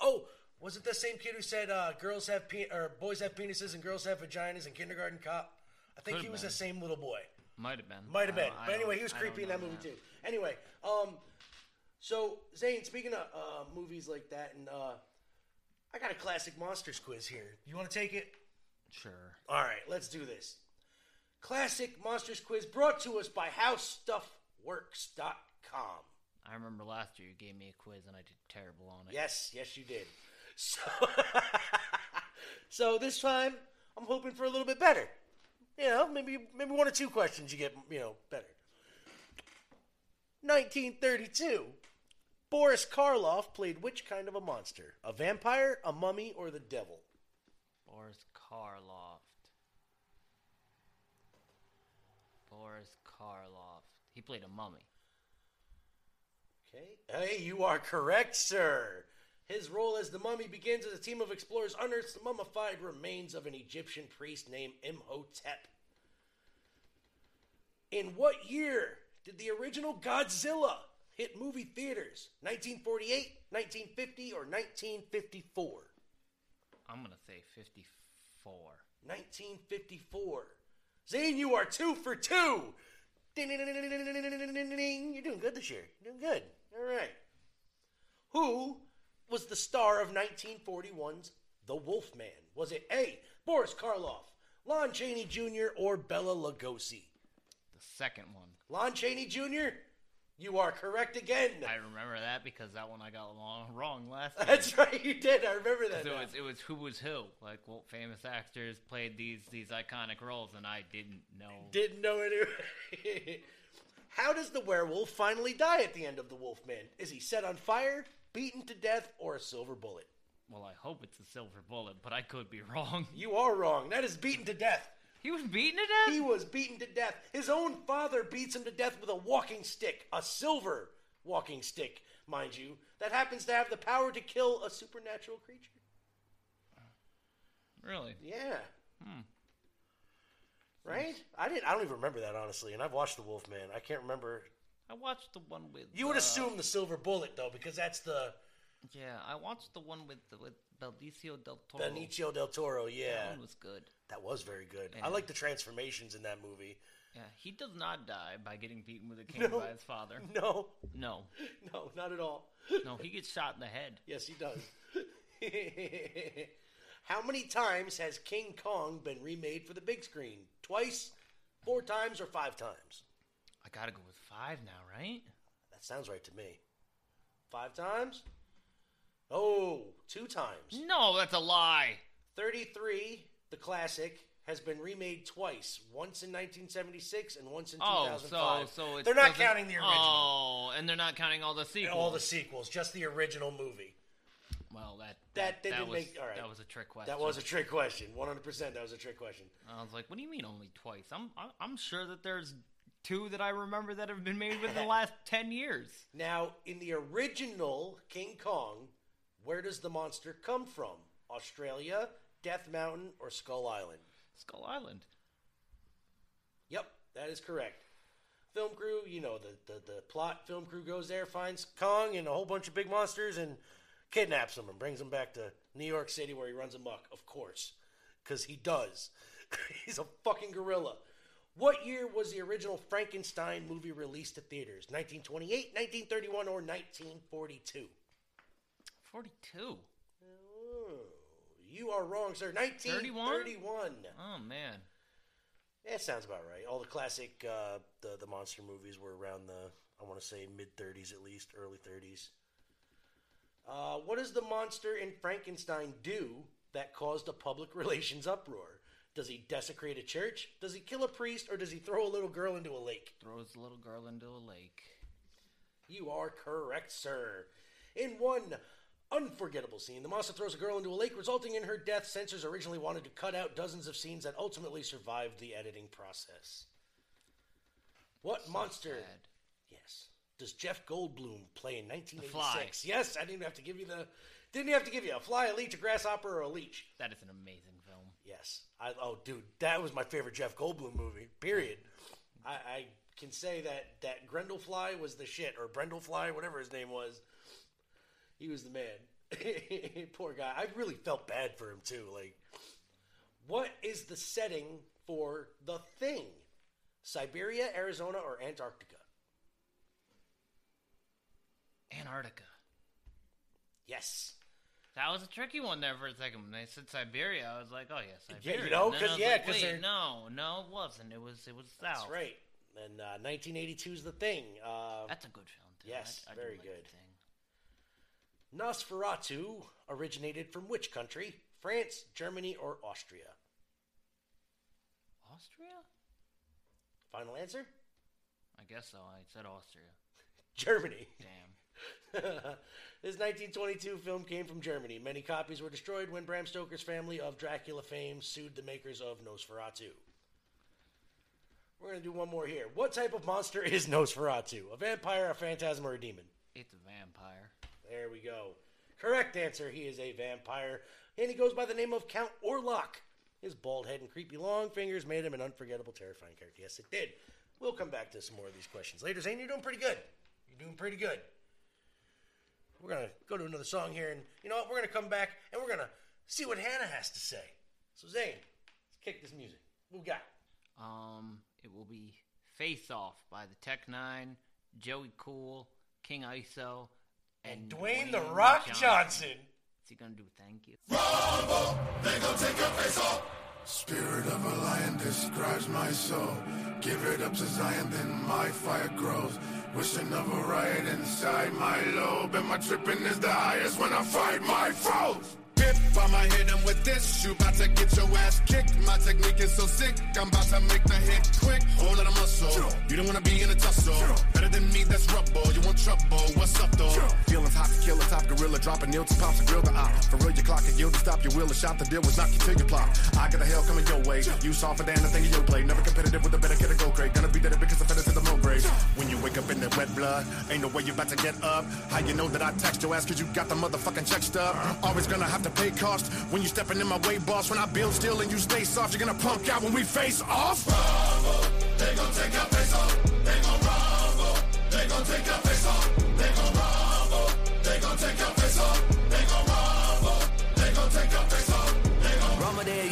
Oh, was it the same kid who said uh, girls have pe- or boys have penises and girls have vaginas in Kindergarten Cop? I think Could've he was been. the same little boy. Might have been. Might have been. But anyway, he was creepy in that movie too. Anyway, um, so Zane, speaking of uh, movies like that, and uh, I got a classic monsters quiz here. You want to take it? Sure. All right, let's do this. Classic monsters quiz brought to us by HowStuffWorks.com. I remember last year you gave me a quiz and I did terrible on it. Yes, yes, you did. So, [LAUGHS] so this time I'm hoping for a little bit better. You know, maybe maybe one or two questions you get, you know, better. 1932. Boris Karloff played which kind of a monster? A vampire, a mummy, or the devil? Boris Karloff. Boris Karloff. He played a mummy. Okay. Hey, you are correct, sir. His role as the mummy begins as a team of explorers unearths the mummified remains of an Egyptian priest named Imhotep. In what year did the original Godzilla hit movie theaters 1948, 1950, or 1954? I'm going to say 54. 1954. Zane, you are two for two. You're doing good this year. You're doing good. All right. Who was the star of 1941's The Wolfman? Was it A, Boris Karloff, Lon Chaney Jr., or Bela Lugosi? The second one. Lon Chaney Jr.? You are correct again. I remember that because that one I got long, [LAUGHS] wrong last time. That's right, you did. I remember that. Now. it was, it was who was who. Like, well, famous actors played these these iconic roles, and I didn't know. Didn't know it. [LAUGHS] How does the werewolf finally die at the end of The Wolfman? Is he set on fire, beaten to death, or a silver bullet? Well, I hope it's a silver bullet, but I could be [LAUGHS] wrong. You are wrong. That is beaten to death. He was beaten to death? He was beaten to death. His own father beats him to death with a walking stick, a silver walking stick, mind you, that happens to have the power to kill a supernatural creature. Really? Yeah. Hmm. Right? I didn't. I don't even remember that honestly, and I've watched The Wolfman. I can't remember. I watched the one with. You would uh, assume the silver bullet though, because that's the Yeah, I watched the one with the, with Benicio del Toro. Benicio del Toro. Yeah, That one was good. That was very good. Yeah. I like the transformations in that movie. Yeah, he does not die by getting beaten with a cane No. by his father. [LAUGHS] No, No, [LAUGHS] no, not at all. no, he gets shot in the head. [LAUGHS] Yes, he does. How many times has King Kong been remade for the big screen? Twice, four times, or five times? I gotta go with five now, right? That sounds right to me. Five times? Oh, two times. No, that's a lie. 33, The classic, has been remade twice. Once in 1976 and once in Oh, 2005. so so they're not counting the original. Oh, and they're not counting all the sequels. All the sequels, just the original movie. Well, that That didn't was, make- all right. That was a trick question. That was a trick question. 100%. That was a trick question. I was like, what do you mean only twice? I'm I'm sure that there's two that I remember that have been made within the [LAUGHS] last ten years. Now, in the original King Kong, where does the monster come from? Australia, Death Mountain, or Skull Island? Skull Island. Yep, that is correct. Film crew, you know the, the, the plot. Film crew goes there, finds Kong and a whole bunch of big monsters, and kidnaps them and brings them back to New York City where he runs amok, of course. Because he does. [LAUGHS] He's a fucking gorilla. What year was the original Frankenstein movie released to theaters? 1928, 1931, or 1942? Forty-two. You are wrong, sir. 1931. Oh man. That sounds about right. All the classic, uh, the the monster movies were around the, I want to say mid 30s at least, early 30s. Uh, what does the monster in Frankenstein do that caused a public [LAUGHS] relations uproar? Does he desecrate a church? Does he kill a priest? Or does he throw a little girl into a lake? Throws a little girl into a lake. You are correct, sir. In one unforgettable scene, the monster throws a girl into a lake, resulting in her death. Censors originally wanted to cut out dozens of scenes that ultimately survived the editing process. What monster? Yes. Does Jeff Goldblum play in 1986? fly. Yes, I didn't have to give you the. Didn't have to give you a fly, a leech, a grasshopper, or a leech. That is an amazing film. Yes. I, oh, dude, that was my favorite Jeff Goldblum movie. Period. I, I can say that that Grendelfly was the shit, or Brendelfly, whatever his name was. He was the man. [LAUGHS] Poor guy. I really felt bad for him too. Like, what is the setting for the thing? Siberia, Arizona, or Antarctica? Antarctica. Yes. That was a tricky one there for a second. When they said Siberia, I was like, "Oh yeah, Yeah, you Siberia." know, And then 'cause- I was yeah, because they're- no, no, it wasn't. It was, it was south. That's right. And uh, 1982 is the thing. Uh, That's a good film too. Yes, I, I very like good. Nosferatu originated from which country? France, Germany, or Austria? Austria? Final answer? I guess so. I said Austria. [LAUGHS] Germany. Damn. [LAUGHS] this 1922 film came from Germany. Many copies were destroyed when Bram Stoker's family of Dracula fame sued the makers of Nosferatu. We're going to do one more here. What type of monster is Nosferatu? A vampire, a phantasm, or a demon? It's a vampire. There we go. Correct answer. He is a vampire, and he goes by the name of Count Orlok. His bald head and creepy long fingers made him an unforgettable, terrifying character. Yes, it did. We'll come back to some more of these questions later. Zane, you're doing pretty good. You're doing pretty good. We're gonna go to another song here, and you know what? We're gonna come back and we're gonna see what Hannah has to say. So Zane, let's kick this music. What we got? Um, it will be Face Off by the Tech N9ne, Joey Cool, King ISO, and, Dwayne The Rock Johnson. What's he gonna do thank you? Rumble, They gon' take your face off. Spirit of a lion describes my soul. Give it up to Zion, then my fire grows. Wishing of a riot inside my lobe. And my tripping is the highest when I fight my foes. I'ma hit him with this. You about to get your ass kicked. My technique is so sick, I'm about to make the hit quick. Lot of muscle. You don't wanna be in a tussle. Better than me, that's rubble. You want trouble? What's up though? Feeling hot to kill a top gorilla, dropping nil to pops and grill the eye. For real, your clock and yield to stop your wheel. A shot the deal was knock you till you plop. I got a hell coming your way. You saw for damn the thing in your play. Never competitive with a better kid to go crate. Gonna be there because I fed to the mo. When you wake up in that wet blood, ain't no way you about to get up. How you know that I text your ass cause you got the motherfucking check stub? Always gonna have to pay cost when you stepping in my way, boss. When I build still and you stay soft, you're gonna punk out when we face off. They gon' take your face off. They gon' rumble. They gon' take your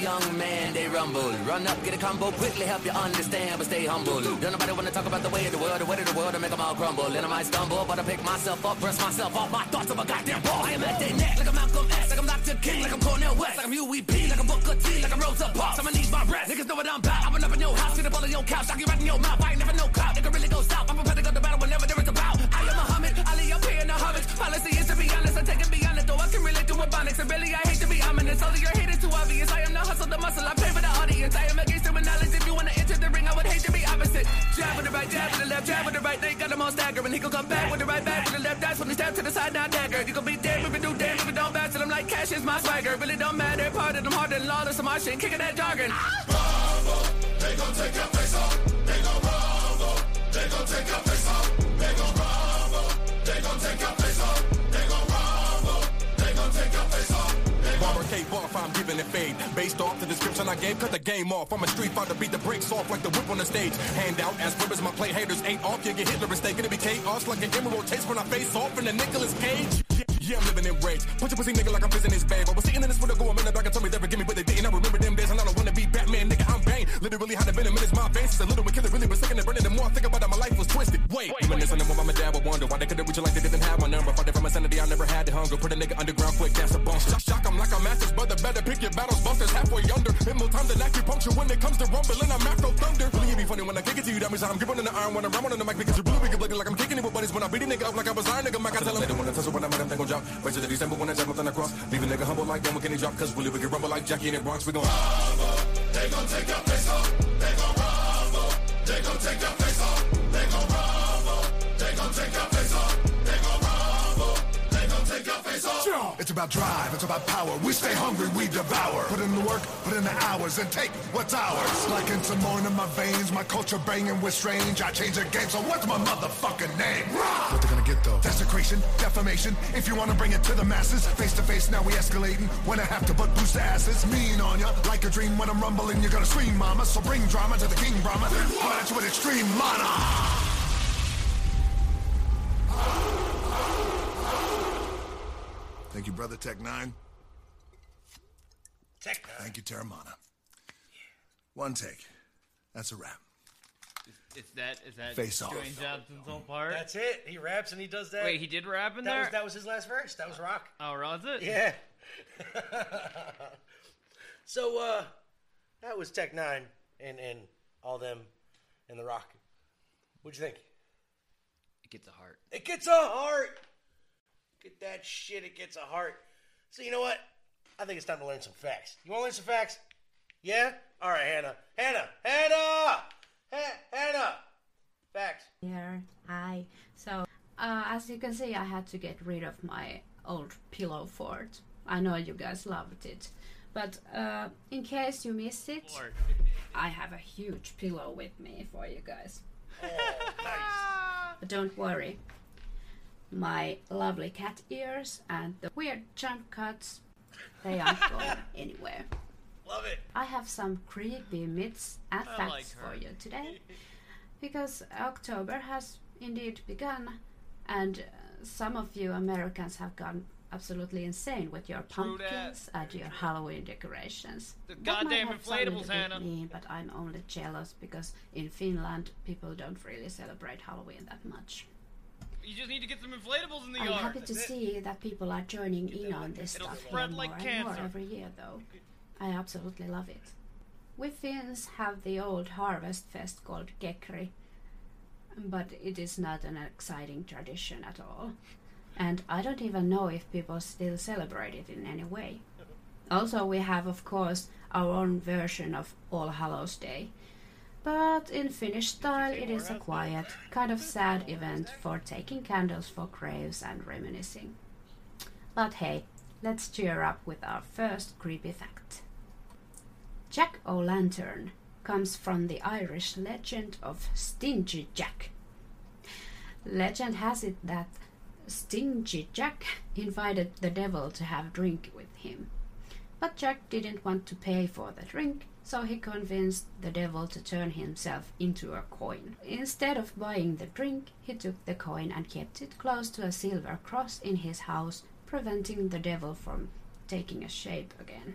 young man, they rumble. Run up, get a combo, quickly help you understand, but stay humble. Don't nobody wanna talk about the way of the world, the way of the world, to make them all crumble. And I might stumble, but I pick myself up, brush myself off my thoughts of a goddamn ball. I am at their neck, like I'm Malcolm X, like I'm Dr. King, like I'm Cornel West, like I'm UEP, like I'm Booker T, like I'm Rosa Parks. I'ma need my rest. Niggas know what I'm about. Been up in your house, get up in your couch, knock you right in your mouth. I ain't never no clout, nigga really go south. I'm prepared to go to battle whenever there is a bout. I am Muhammad, Ali here in the homage. Policy is to be honest, I take it Working with Bonics and Billy, I hate to be ominous. All of your hate is too obvious. I am not hustle the muscle. I pay for the audience. I am against it with knowledge. If you wanna enter the ring, I would hate to be opposite. Jab with the right, jab with the left, jab with the right. They got them all staggering. He gon' come back with the right back with the left. That's when he stab to the side, now dagger. You gon' be dead, moving, do dead, moving, don't bounce. And I'm like, cash is my swagger. Really don't matter. Part of them harder than lawless. I'm shit, kicking that jargon. Bravo, they gon' take your face off. They gon' bravo, they gon' take your face off. I'm giving it fade. Based off the description I gave, cut the game off. I'm a street fighter, beat the brakes off like the whip on the stage. Hand out as ribbons, my play haters ain't off. You get Hitler mistake, it'll be chaos like an emerald chase when I face off in the Nicolas Cage. Yeah, I'm living in rage. Put your pussy nigga like I'm prison his bag. But was sitting in this for the go, I'm in the dark and told me never give me what they I'm Bane. Literally had a venom in his mind. Fancies a little bit killer, really was sick and burning. The more I think about it, my life was twisted. Wait, reminiscing of what my dad would wonder why they couldn't reach you like they didn't have my number. Fighting from insanity, I never had the hunger. Put a nigga underground quick, that's a bump. Shock, shock 'em like a master's brother. Better pick your battles, busters halfway under. Been more time than acupuncture when it comes to rumbling. I'm afro thunder. Really, it be funny when I kick it to you. That means I'm gripping on the iron when I'm ramming on the mic because you're really big looking like I'm kicking it with buddies. When I beat a nigga up like I was iron, nigga, I gotta tell him. They don't wanna tussle when I'm at them, they gon' drop. Wait till the December when I jump nothing across. Leave a nigga humble like them, can he drop? Cause really we can rumble like Jackie in the Bronx. We gon' They gon' take your face off. Take your face off. They gon' rumble. They gon' take your off. It's about drive, it's about power. We stay hungry, we devour. Put in the work, put in the hours, and take what's ours. Like in some more in my veins, my culture banging with strange. I change the game, so what's my motherfucking name? What they gonna get though? Desecration, defamation. If you wanna bring it to the masses, face to face, now we escalating. When I have to butt boost asses, mean on ya. Like a dream when I'm rumbling, you're gonna scream, mama. So bring drama to the king, Brahma. At you with extreme mana. Thank you, brother Tech N9ne. Tech N9ne. Thank you, Terramana. One take. That's a wrap. Is that is that Face off. Dwayne Johnson's whole part? That's it. He raps and he does that. Wait, he did rap in that there. Was, that was his last verse. That was rock. Oh, was it? Yeah. [LAUGHS] so uh that was Tech N9ne and and all them and the Rock. What'd you think? It gets a heart. It gets a heart. Get that shit. It gets a heart. So you know what? I think it's time to learn some facts. You want to learn some facts? Yeah. All right, Hannah. Hannah. Hannah. Ha- Hannah. Facts. Here, hi. So, uh, as you can see, I had to get rid of my old pillow fort. I know you guys loved it, but uh, in case you missed it, I have a huge pillow with me for you guys. Nice. But don't worry, my lovely cat ears and the weird jump cuts, they aren't [LAUGHS] going anywhere. Love it. I have some creepy myths and I facts like for you today [LAUGHS] because October has indeed begun, and uh, some of you Americans have gone absolutely insane with your pumpkins and your Halloween decorations. The That goddamn inflatables, Hannah. mean, but I'm only jealous because in Finland people don't really celebrate Halloween that much. You just need to get some inflatables in the I'm yard. happy to see that people are joining in on this It'll stuff here spread more like and more every year, though. I absolutely love it. We Finns have the old harvest fest called Kekri, but it is not an exciting tradition at all. And I don't even know if people still celebrate it in any way. Also, we have, of course, our own version of All Hallows Day. But in Finnish style, it is a quiet, kind of sad event for taking candles for graves and reminiscing. But hey, let's cheer up with our first creepy fact. Jack O'Lantern comes from the Irish legend of Stingy Jack. Legend has it that Stingy Jack invited the devil to have a drink with him. But Jack didn't want to pay for the drink, so he convinced the devil to turn himself into a coin. Instead of buying the drink, he took the coin and kept it close to a silver cross in his house, preventing the devil from taking a shape again.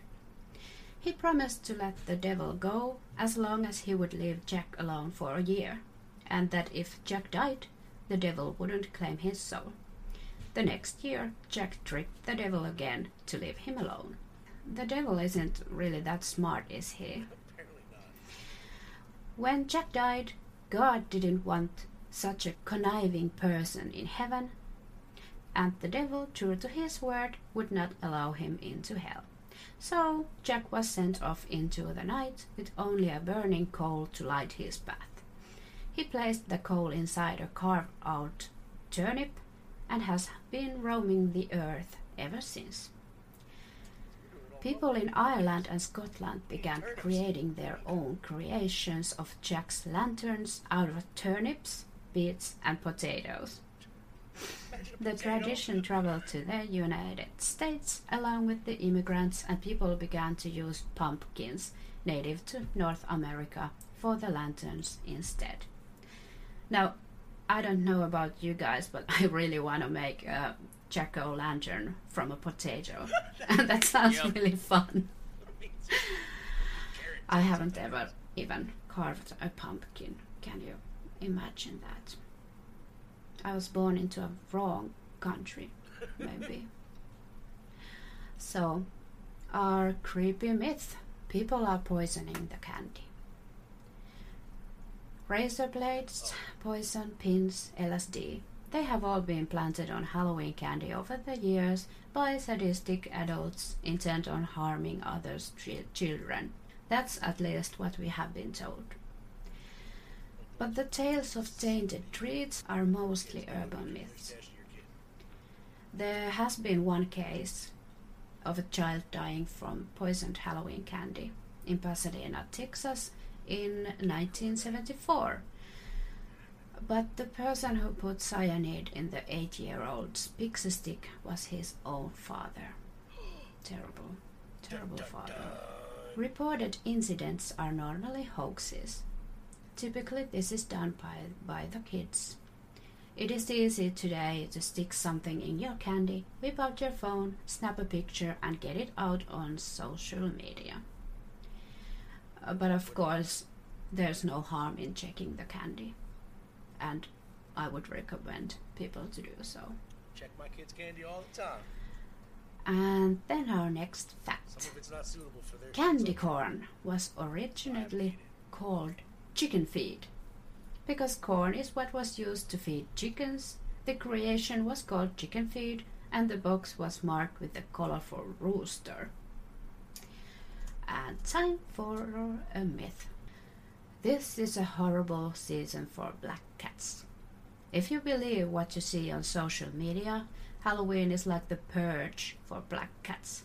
He promised to let the devil go as long as he would leave Jack alone for a year, and that if Jack died, the devil wouldn't claim his soul. The next year, Jack tricked the devil again to leave him alone. The devil isn't really that smart, is he? When Jack died, God didn't want such a conniving person in heaven, and the devil, true to his word, would not allow him into hell. So Jack was sent off into the night with only a burning coal to light his path. He placed the coal inside a carved out turnip and has been roaming the earth ever since. People in Ireland and Scotland began creating their own creations of Jack's lanterns out of turnips, beets, and potatoes. The tradition traveled to the United States along with the immigrants, and people began to use pumpkins native to North America for the lanterns instead. Now, I don't know about you guys, but [LAUGHS] I really want to make a jack o' lantern from a potato. and [LAUGHS] [LAUGHS] that sounds Yep. really fun. [LAUGHS] I haven't ever even carved a pumpkin. Can you imagine that? I was born into a wrong country, maybe. so, our creepy myth people are poisoning the candy. Razor blades, oh. poison, pins, LSD. They have all been planted on Halloween candy over the years by sadistic adults intent on harming others' chil- children. That's at least what we have been told. But the tales of tainted treats are mostly urban myths. There has been one case of a child dying from poisoned Halloween candy in Pasadena, Texas in 1974. But the person who put cyanide in the eight year old's pixie stick was his own father. [GASPS] Terrible, terrible father. Reported incidents are normally hoaxes. Typically, this is done by, by the kids. It is easy today to stick something in your candy, whip out your phone, snap a picture, and get it out on social media. Uh, but of course, there's no harm in checking the candy, and I would recommend people to do so. Check my kids' candy all the time. And then our next fact. Some of it's not suitable for their Candy corn was originally called chicken feed. Because corn is what was used to feed chickens, the creation was called chicken feed, and the box was marked with a colorful rooster. And time for a myth. This is a horrible season for black cats. If you believe what you see on social media, Halloween is like the purge for black cats.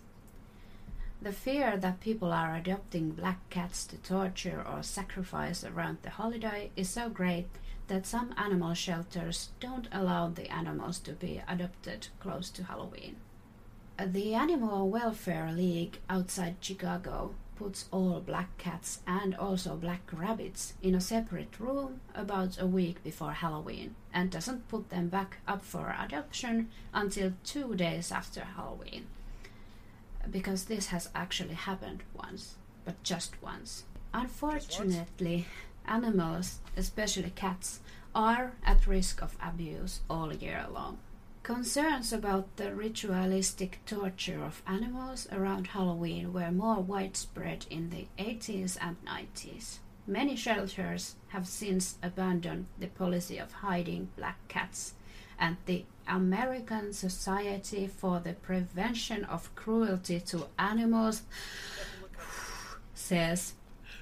The fear that people are adopting black cats to torture or sacrifice around the holiday is so great that some animal shelters don't allow the animals to be adopted close to Halloween. The Animal Welfare League outside Chicago puts all black cats and also black rabbits in a separate room about a week before Halloween and doesn't put them back up for adoption until two days after Halloween because this has actually happened once, but just once. Unfortunately, animals, especially cats, are at risk of abuse all year long. Concerns about the ritualistic torture of animals around Halloween were more widespread in the 80s and 90s. Many shelters have since abandoned the policy of hiding black cats, and the American Society for the Prevention of Cruelty to Animals [SIGHS] says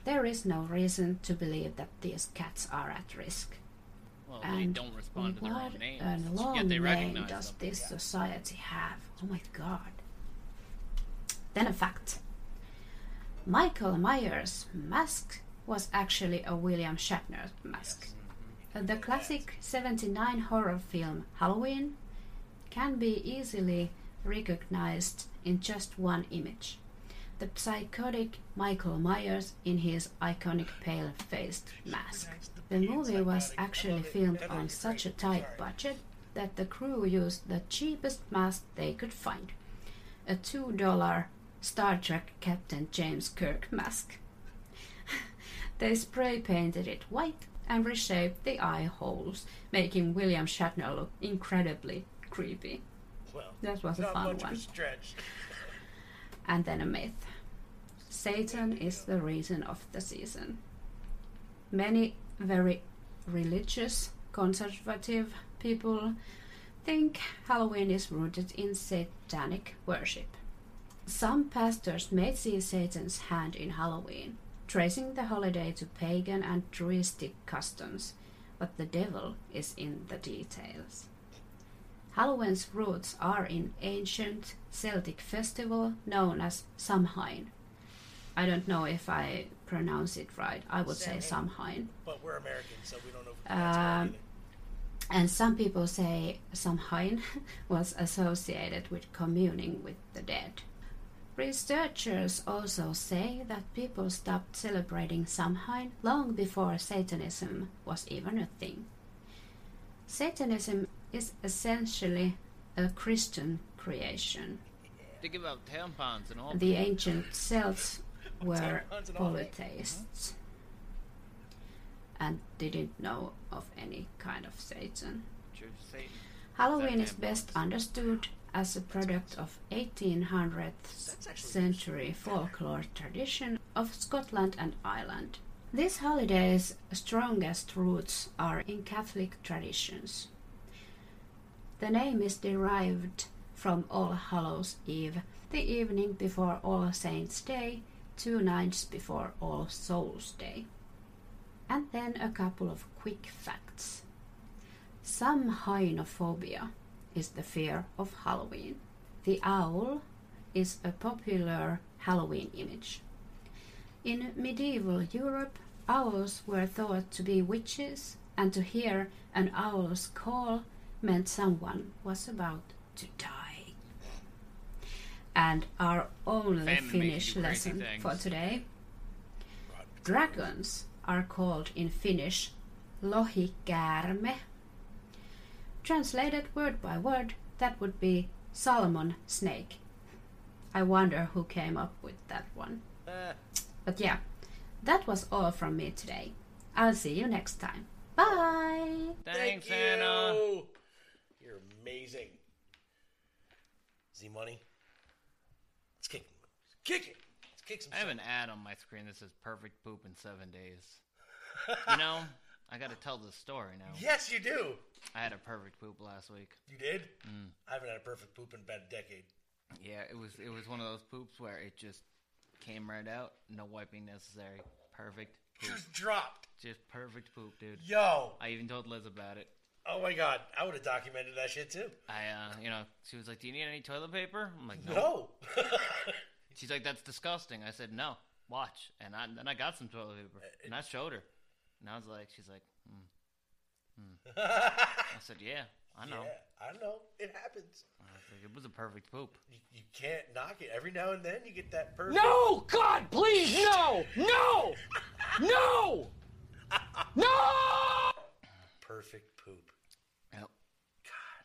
there is no reason to believe that these cats are at risk. Well, they and don't respond to their what own names, a long yet they name recognize does them. this society have? Oh my god. Then a fact. Michael Myers' mask was actually a William Shatner mask. Uh, The classic 79 horror film Halloween can be easily recognized in just one image. The psychotic Michael Myers in his iconic pale faced mask. The movie was actually filmed on such a tight budget that the crew used the cheapest mask they could find a $2 Star Trek Captain James Kirk [LAUGHS] mask. they spray painted it white and reshaped the eye holes, making William Shatner look incredibly creepy. Well, That was a fun one. a stretch. And then a myth Satan is the reason of the season. Many very religious, conservative people think Halloween is rooted in satanic worship. Some pastors may see Satan's hand in Halloween, tracing the holiday to pagan and druidistic customs, but the devil is in the details. Halloween's roots are in ancient Celtic festival known as Samhain. I don't know if I pronounce it right. I would say Samhain. But we're Americans, so we don't know if that's right Um, and some people say Samhain [LAUGHS] was associated with communing with the dead. Researchers also say that people stopped celebrating Samhain long before Satanism was even a thing. Satanism is essentially a Christian creation. Think about tampons and all. The ancient Celts were Tampons and all that. polytheists and didn't know of any kind of Satan. Church of Satan. Halloween is best understood as a product of 1800th century folklore tradition of Scotland and Ireland. This holiday's strongest roots are in Catholic traditions. The name is derived from All Hallows Eve, the evening before All Saints' Day, two nights before All Souls' Day. And then a couple of quick facts. Samhainophobia is the fear of Halloween. The owl is a popular Halloween image. In medieval Europe, owls were thought to be witches, and to hear an owl's call meant someone was about to die. And our only Famine Finnish you do crazy lesson things. for today Dragons are called in Finnish lohikäärme. Translated word by word, that would be Solomon snake. I wonder who came up with that one. Uh, But yeah, that was all from me today. I'll see you next time. Bye! Thanks, Thank Anna. you. You're amazing. Z Money. Kick. Kick it. Let's kick some. I have an ad on my screen that says "Perfect poop in seven days." you know, I got to tell this story now. Yes, you do. I had a perfect poop last week. You did? Mm. I haven't had a perfect poop in about a decade. Yeah, it was it was one of those poops where it just came right out, no wiping necessary. Perfect. Poop. Just dropped. Just perfect poop, dude. Yo. I even told Liz about it. Oh my god, I would have documented that shit too. I, uh, you know, she was like, "Do you need any toilet paper?" I'm like, "No." No. [LAUGHS] She's like, "That's disgusting." I said, "No, watch." And I, then I got some toilet paper, and I showed her, and I was like, "She's like, hmm, hmm." [LAUGHS] I said, "Yeah, I know." Yeah, I know. It happens. I was like, it was a perfect poop. You, you can't knock it. Every now and then you get that perfect. No! God, please, no! No! [LAUGHS] No! [LAUGHS] No! Perfect poop. Yep. God,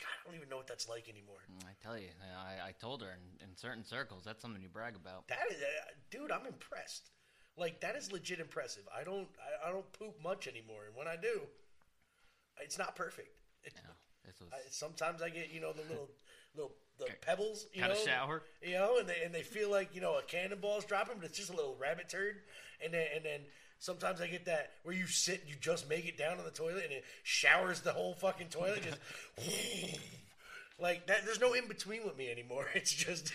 I don't even know what that's like anymore. I tell you, I, I told her in, in certain circles, that's something you brag about. That is, uh, dude, I'm impressed. Like that is legit impressive. I don't, I, I don't poop much anymore, and when I do, it's not perfect. It, This was I, sometimes I get, you know, the [LAUGHS] little, little, the pebbles. You know, shower. You know, and they and they feel like you know a cannonball's dropping, but it's just a little rabbit turd. And then and then sometimes I get that where you sit, you just make it down on the toilet, and it showers the whole fucking toilet. Just [LAUGHS] like that. There's no in between with me anymore. [LAUGHS] It's just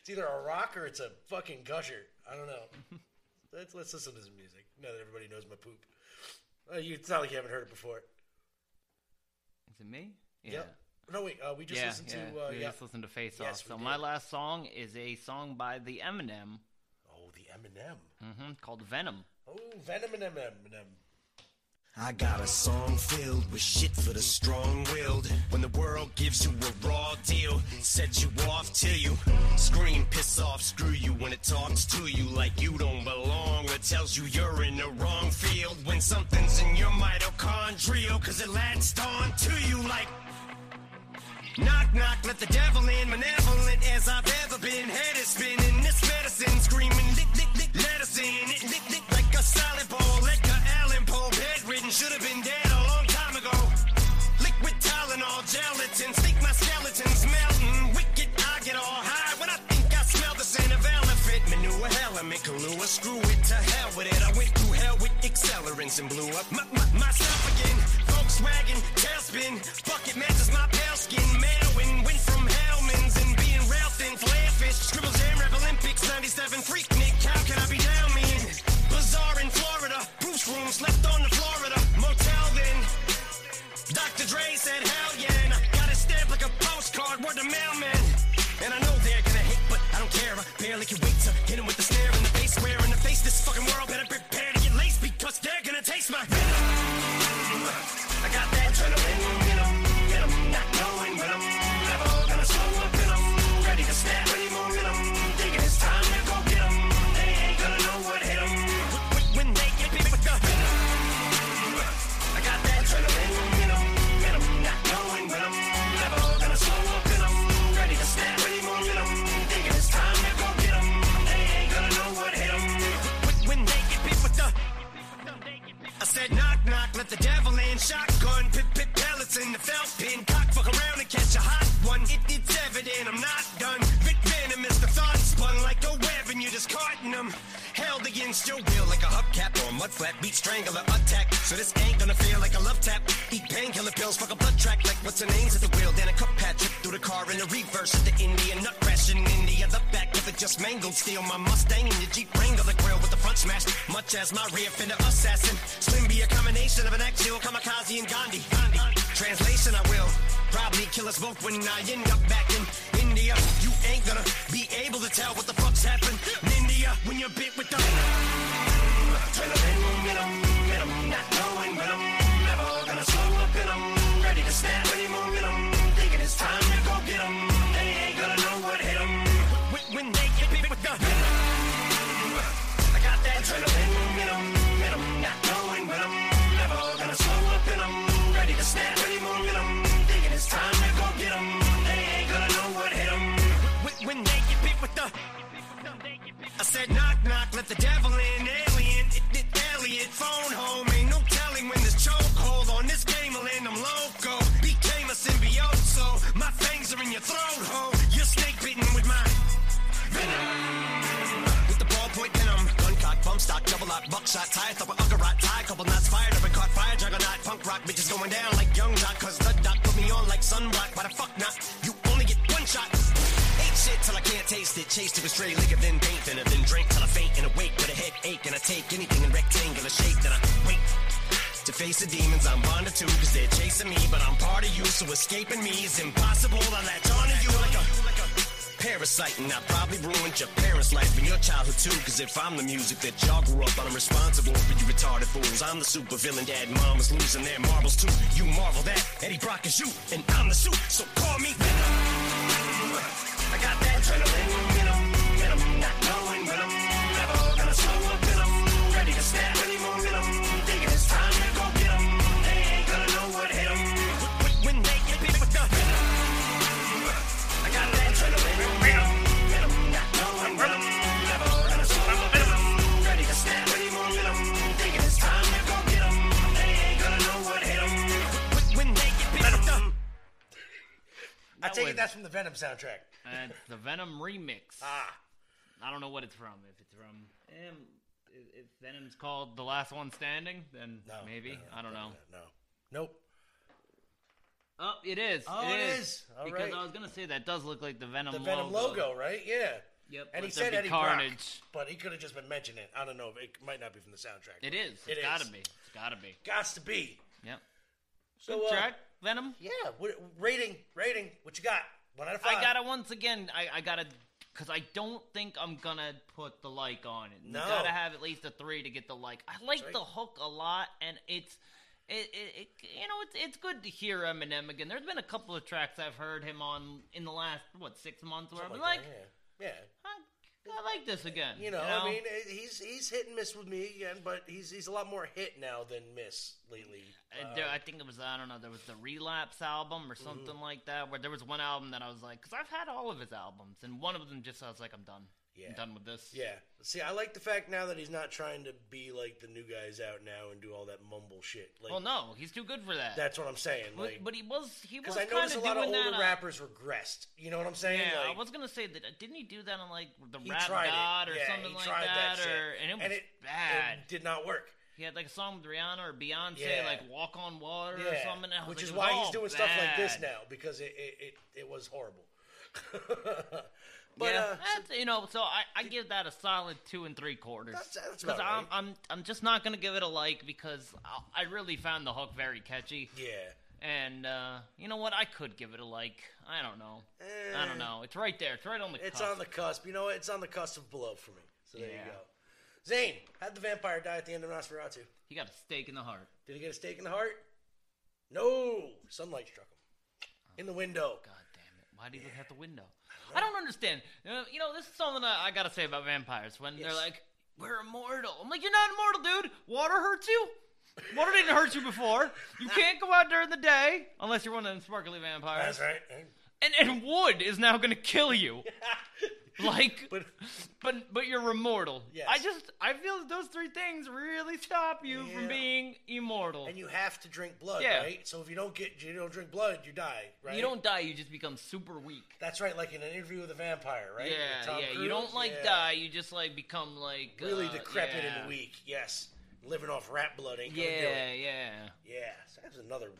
it's either a rock or it's a fucking gusher. I don't know. [LAUGHS] let's let's listen to some music now that everybody knows my poop. Uh, you, it's not like you haven't heard it before. Is it me? Yep. No wait, uh, we just yeah, listened yeah. to. Uh, we yeah. just listened to Face Yes, Off. So did. my last song is a song by the Eminem. Oh, the Eminem. Mm-hmm. called Venom. Venom and Eminem. I got a song filled with shit for the strong-willed. When the world gives you a raw deal, set you off till you scream, piss off, screw you. When it talks to you like you don't belong, or tells you you're in the wrong field. When something's in your mitochondrial, cause it latched on to you like Knock, knock, let the devil in. Malevolent as I've ever been. Head is spinning. This medicine screaming. Lick, lick, lick, let us in. It lick, lick a ball. Edgar Allan Poe. Bedridden. Should have been dead a long time ago. Liquid Tylenol. Gelatin. Think my skeleton's melting. Wicked. I get all high when I think I smell the scent of elephant. Manure, element, Kahlua. Screw it to hell with it. I went through hell with accelerants and blew up my, my, myself again. Volkswagen, tailspin. Bucket matches my pale skin. Mailwin went from Hellmann's and being rail thin. Flare fish, scribble jam, rap Olympics, 97 freak Dr. Dre said, hell yeah. I got a stamp like a postcard, word the mailman. Your will like a hubcap or a mud flat. Beat strangler attack. So this ain't gonna feel like a love tap. Eat painkiller pills, fuck a blood track like what's her name's at the wheel. Then a cup Patrick through the car in the reverse at the Indian nut just mangled. Steal my Mustang and your Jeep Wrangler the grill with the front smashed. Much as my rear fender assassin. Slim be a combination of an actual kamikaze and Gandhi. Gandhi. Translation, I will probably kill us both when I end up back in India. You ain't gonna be able to tell what the fuck's happened in India when you're bit with the not knowing when I'm never gonna slow up and I'm ready to snap any momentum. I said knock knock, let the devil in, alien, it, it, Elliot, phone home, ain't no telling when this chokehold on this game will end. I'm loco, became a symbiote, so my fangs are in your throat, ho. You're snake bitten with my venom. With the ballpoint venom, gun cock, bump stock, double lock, buckshot, tie, thumper, uggerot, tie, couple knots fired up and caught fire, juggernaut, punk rock, bitches going down like young doc, cause the doc put me on like sunblock. Why the fuck not? You till I can't taste it. Chased it with stray liquor, then paint thinner, then drink till I faint and awake with a headache. And I take anything in rectangular shape, then I wait. To face the demons I'm bonded to, cause they're chasing me, but I'm part of you, so escaping me is impossible. I latch onto you like a, like a parasite, and I probably ruined your parents' life and your childhood too, cause if I'm the music that y'all grew up on, I'm responsible for you retarded fools. I'm the super villain, dad, mom is losing their marbles too. You marvel that Eddie Brock is you, and I'm the suit, so call me Venom. I got that adrenaline, venom, venom, not Venom soundtrack. And it's the Venom remix. Ah. I don't know what it's from. If it's from, um, if, Venom's called The Last One Standing, then maybe. I don't know. No. Nope. Oh, it is. Oh, it it is. is. Because right. I was gonna say that does look like the Venom. The Venom logo, right? Yeah. Yep. And he said Eddie Carnage. Brock, but he could have just been mentioning it. I don't know. It might not be from the soundtrack. It is. It It's gotta is. be. It's gotta be. Gots to be. Yep. So, Good uh, track, Venom. Yeah. What, rating, rating. What you got? One out of five. I gotta once again. I, I gotta because I don't think I'm gonna put the like on it. No. You gotta have at least a three to get the like. I like right. the hook a lot, and it's. It, it, it, you know, it's it's good to hear Eminem again. There's been a couple of tracks I've heard him on in the last what six months where I've been like, Something that, yeah. I like this again. Yeah. You know, I mean, he's he's hit and miss with me again, but he's he's a lot more hit now than miss lately. Uh, Uh, there, I think it was I don't know. There was the Relapse album or something like that, where there was one album that I was like, because I've had all of his albums, and one of them just I was like, I'm done. I'm done with this. Yeah. See, I like the fact now that he's not trying to be like the new guys out now and do all that mumble shit. Like, well, no, he's too good for that. That's what I'm saying. But, Like, but he was he was because I noticed a lot of older that. uh, rappers regressed. You know what I'm saying? yeah, like, I was gonna say that. Didn't he do that on like the he Rap God it. or yeah, something like that? shit. or and it was and it, bad. It did not work. he had like a song with Rihanna or Beyonce, Yeah. like "Walk on Water" or Yeah, something. and which like, is why he's doing stuff like this now because it it, it, it was horrible. [LAUGHS] but yeah, uh, that's, you know, so I, I give that a solid two and three quarters. That's- that's because I'm, I'm I'm just not gonna give it a like because I, I really found the hook very catchy. Yeah. And uh, you know what? I could give it a like. I don't know. I Eh. don't know. It's right there. It's right on the. it's cusp. on the cusp. You know what? It's on the cusp of below for me. So there you go. Zane, how'd the vampire die at the end of Nosferatu? He got a stake in the heart. Did he get a stake in the heart? No. Sunlight struck him in the window. God damn it! Why did he look out the window? I don't understand. You know, this is something that I gotta say about vampires. When they're like, "We're immortal," I'm like, "You're not immortal, dude. Water hurts you. Water didn't hurt you before. You [LAUGHS] can't go out during the day unless you're one of them sparkly vampires." That's right. and and wood is now gonna kill you. [LAUGHS] [LAUGHS] like, but but but you're immortal. Yes. I just I feel that those three things really stop you from being immortal. And you have to drink blood, Yeah. right? So if you don't get you don't drink blood, you die, right? You don't die, you just become super weak. That's right, like in an interview with a vampire, right? Yeah, yeah. Cruise? You don't like Yeah. die, you just like become like Really uh, decrepit yeah. and weak. Yes, living off rat blood ain't Yeah, yeah. Yeah, so that's another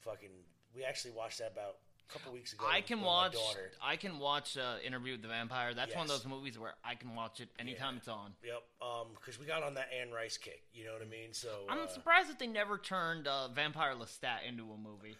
fucking. We actually watched that about a couple weeks ago. I can watch. I can watch uh, Interview with the Vampire. That's one of those movies where I can watch it anytime it's on. Yep, um, because we got on that Anne Rice kick. You know what I mean? So I'm uh, surprised that they never turned uh, Vampire Lestat into a movie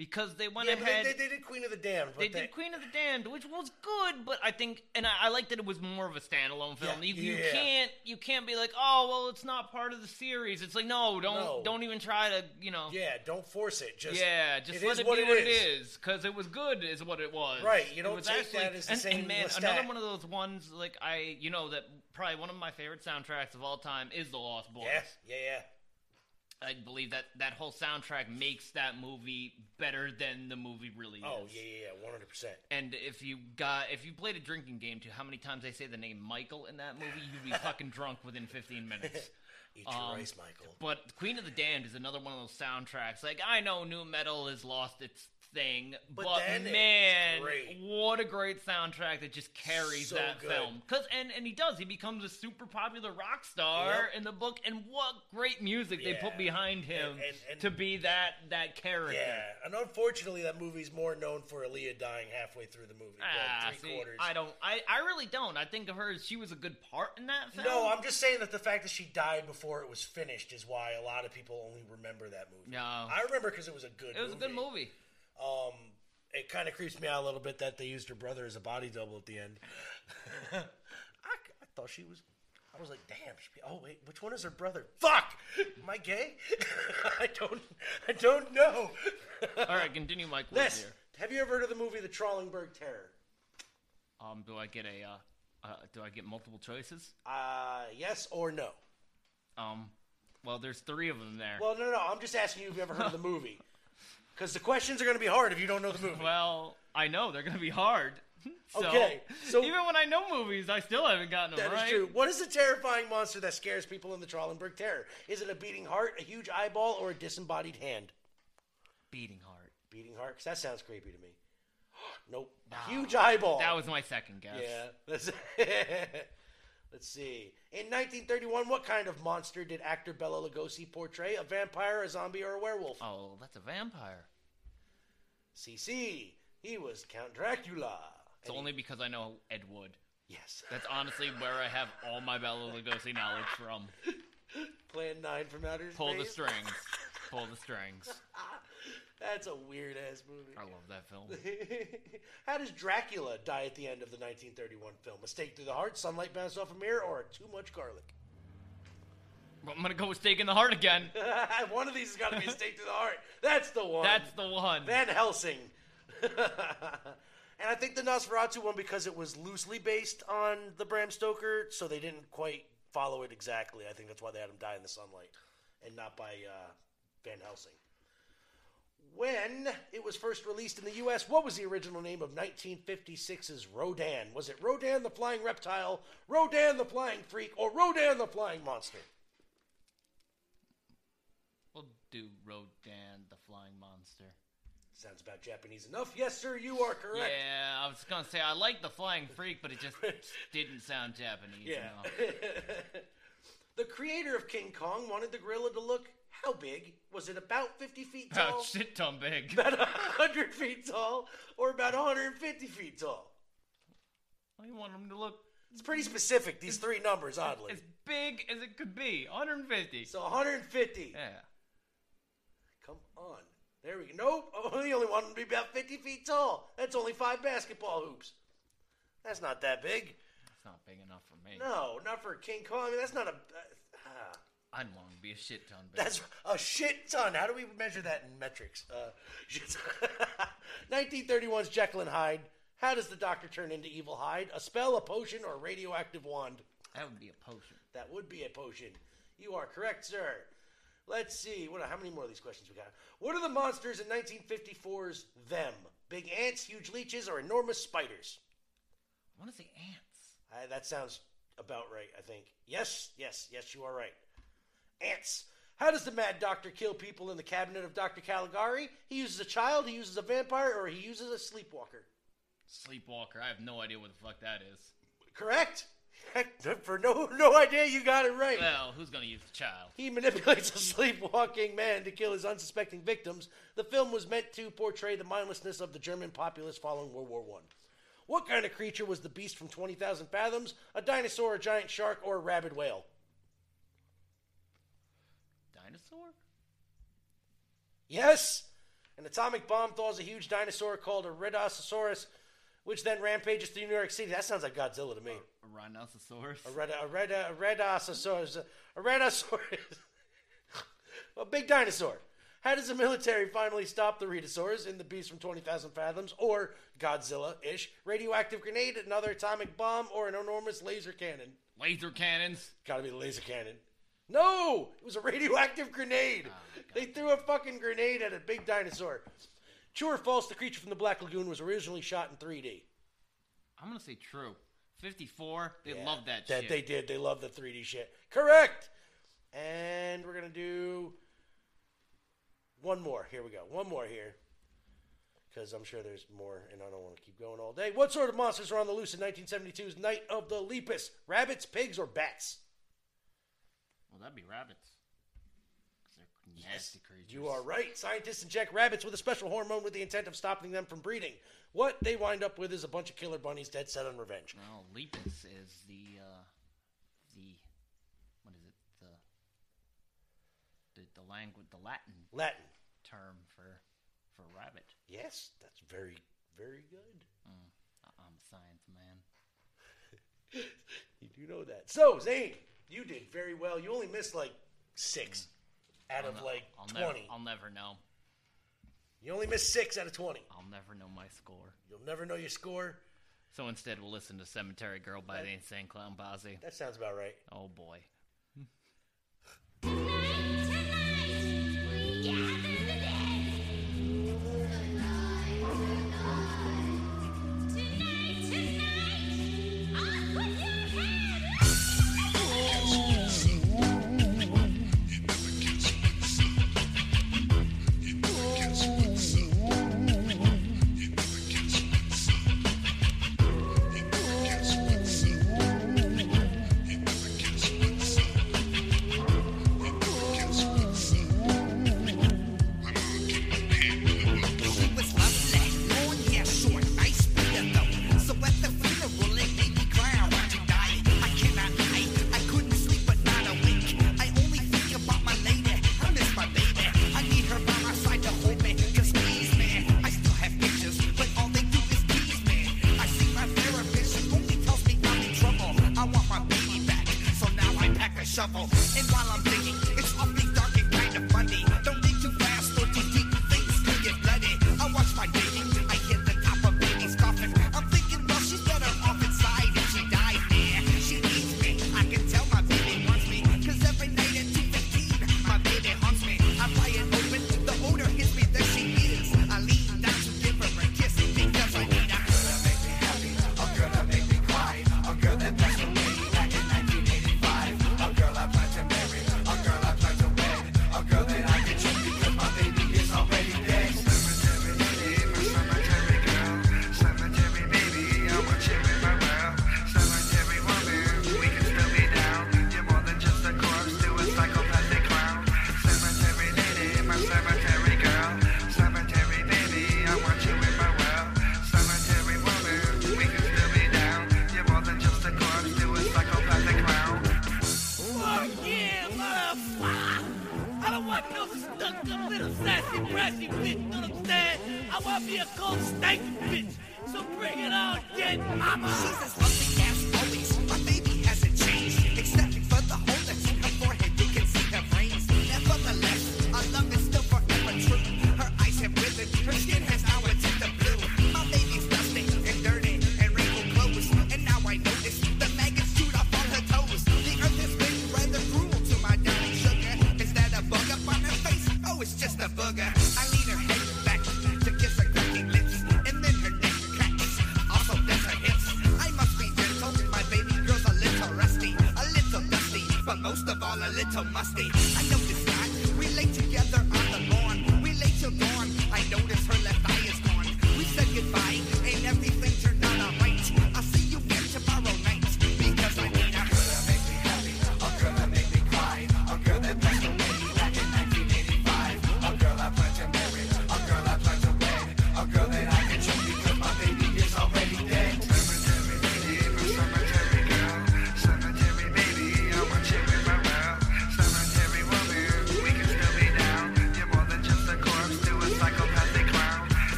because they went yeah, ahead. they, they, they did Queen of the Damned. But They did Queen of the Damned, which was good, but I think, and I, I like that it was more of a standalone film. Yeah, you, you yeah. can't, you can't be like, oh, well, it's not part of the series. It's like, no, don't, No. don't even try to, you know. Yeah, don't force it. Just yeah, just it let it what be it what is. it is, because it was good, is what it was. Right, you It don't was take actually, that as the and, same and man, another one of those ones like I, you know, that probably one of my favorite soundtracks of all time is The Lost Boys. Yeah, yeah, yeah. I believe that that whole soundtrack makes that movie better than the movie really Oh is. Oh yeah, yeah, yeah, one hundred percent. And if you got if you played a drinking game too, how many times they say the name Michael in that movie, you'd be fucking [LAUGHS] drunk within 15 minutes. [LAUGHS] Eat your Um, rice, Michael. But Queen of the Damned is another one of those soundtracks. Like I know nu metal has lost its thing, But but, man, what a great soundtrack that just carries So that good. film. Cause and and he does. He becomes a super popular rock star Yep. in the book. And what great music they put behind him And- and- and- to be that that character. Yeah, and unfortunately, that movie's more known for Aaliyah dying halfway through the movie. Ah, like three see, quarters. I don't. I, I really don't. I think of her as she was a good part in that film. No, I'm just saying that the fact that she died before it was finished is why a lot of people only remember that movie. No, I remember because it was a good. Movie. It was a good movie. Um, it kind of creeps me out a little bit that they used her brother as a body double at the end. [LAUGHS] I, I thought she was. I was like, damn. She, oh wait, which one is her brother? Fuck. Am I gay? [LAUGHS] I don't. I don't know. All right, continue, Mike. This. Here. Have you ever heard of the movie The Trollenberg Terror? Um, do I get a? Uh, uh, do I get multiple choices? Uh, yes or no. Um, well, there's three of them there. Well, no, no, no. I'm just asking you if you ever heard of the [LAUGHS] movie. Because the questions are going to be hard if you don't know the movie. Well, I know they're gonna be hard. [LAUGHS] So, Okay, so- even when I know movies, I still haven't gotten them That is right. true. What is the terrifying monster that scares people in the Trollenberg Terror? Is it a beating heart, a huge eyeball, or a disembodied hand? Beating heart. Beating heart? 'Cause that sounds creepy to me. [GASPS] nope. Huge eyeball. That was my second guess. Yeah. [LAUGHS] Let's see. In 1931, what kind of monster did actor Bela Lugosi portray? A vampire, a zombie, or a werewolf? Oh, that's a vampire. CC. He was Count Dracula. It's only because I know Ed Wood. Yes. [LAUGHS] That's honestly where I have all my Bela Lugosi knowledge from. Plan 9 from Outer Pull the strings. [LAUGHS] Pull the strings. [LAUGHS] That's a weird ass movie. I love that film. [LAUGHS] How does Dracula die at the end of the 1931 film? A stake through the heart, sunlight bounced off a mirror, or too much garlic? I'm gonna go with stake in the heart again. [LAUGHS] one of these has got to be a stake through the heart. That's the one. That's the one. Van Helsing. [LAUGHS] and I think the Nosferatu one because it was loosely based on the Bram Stoker, so they didn't quite follow it exactly. I think that's why they had him die in the sunlight and not by uh, Van Helsing. When it was first released in the U.S., what was the original name of 1956's Rodan? Was it Rodan the Flying Reptile, Rodan the Flying Freak, or Rodan the Flying Monster? We'll do Rodan the Flying Monster. Sounds about Japanese enough. Yes, sir, you are correct. Yeah, I was gonna say I like the Flying Freak, but it just [LAUGHS] didn't sound Japanese. Yeah. enough. [LAUGHS] the creator of King Kong wanted the gorilla to look how big? Was it about 50 feet About [LAUGHS] oh, tall? shit ton big. [LAUGHS] About 100 feet tall? Or about 150 feet tall? I want them to look It's pretty specific, these three numbers, oddly. as big as it could be. 150. So 150. Yeah. Come on. There we go. Nope. Oh, [LAUGHS] he only him to be about 50 feet tall. That's only five basketball hoops. That's not that big. It's not big enough for me. No, not for King Kong. I mean, that's not a. Uh, I'd want to be a shit ton big. That's a shit ton. How do we measure that in metrics? Uh, [LAUGHS] shit- 1931's Jekyll and Hyde. How does the Doctor turn into Evil Hyde? A spell, a potion, or a radioactive wand? That would be a potion. That would be a potion. You are correct, sir. Let's see. What? How many more of these questions we got? What are the monsters in 1954's Them? Big ants, huge leeches, or enormous spiders? I want to say ants. Uh, that sounds about right, I think. Yes, yes, yes, you are right. Ants. How does the Mad Doctor kill people in the cabinet of Dr. Caligari? He uses a child, he uses a vampire, or he uses a sleepwalker. Sleepwalker. I have no idea what the fuck that is. Correct? [LAUGHS] For no no idea, you got it right. Well, who's gonna use the child? He manipulates a [LAUGHS] sleepwalking man to kill his unsuspecting victims. The film was meant to portray the mindlessness of the German populace following World War One. What kind of creature was the beast from 20,000 Fathoms? A dinosaur, a giant shark, or a rabid whale? Dinosaur? Yes! An atomic bomb thaws a huge dinosaur called a Rhedosaurus, which then rampages through New York City. That sounds like Godzilla to me. A rhinoceros? A red, a red, a Rhedosaurus, a [LAUGHS] a big dinosaur. How does the military finally stop the Rhedosaurs in The Beast from 20,000 Fathoms, or Godzilla-ish, radioactive grenade, another atomic bomb, or an enormous laser cannon? Laser cannons. Gotta be the laser cannon. No! It was a radioactive grenade! Ah. They threw a fucking grenade at a big dinosaur. True or false, the creature from the Black Lagoon was originally shot in 3D? I'm gonna say true. 54. They Yeah, love that, That shit. they did. They love the 3D shit. Correct! And we're gonna do one more. Here we go. One more here. Because I'm sure there's more, and I don't want to keep going all day. What sort of monsters were on the loose in 1972's Night of the Lepus? Rabbits, pigs, or bats? Well, that'd be rabbits. Nasty creatures. You are right. Scientists inject rabbits with a special hormone with the intent of stopping them from breeding. What they wind up with is a bunch of killer bunnies dead set on revenge. Well, lepus is the uh, the what is it the the the language the Latin Latin term for for rabbit. Yes, that's very very good. Mm, I'm a science man. [LAUGHS] You do know that. So, Zane, you did very well. You only missed like six out I'll of ne- like I'll 20. Never, I'll never know. You only missed six out of 20. I'll never know my score. You'll never know your score. So instead, we'll listen to "Cemetery Girl" by the Insane Clown Posse. That sounds about right. Oh boy. Want no stuck-up little sassy, brassy bitch, know what I'm saying? I want me a cold stanky bitch, so bring it on, dead mama! She's as lovely as always.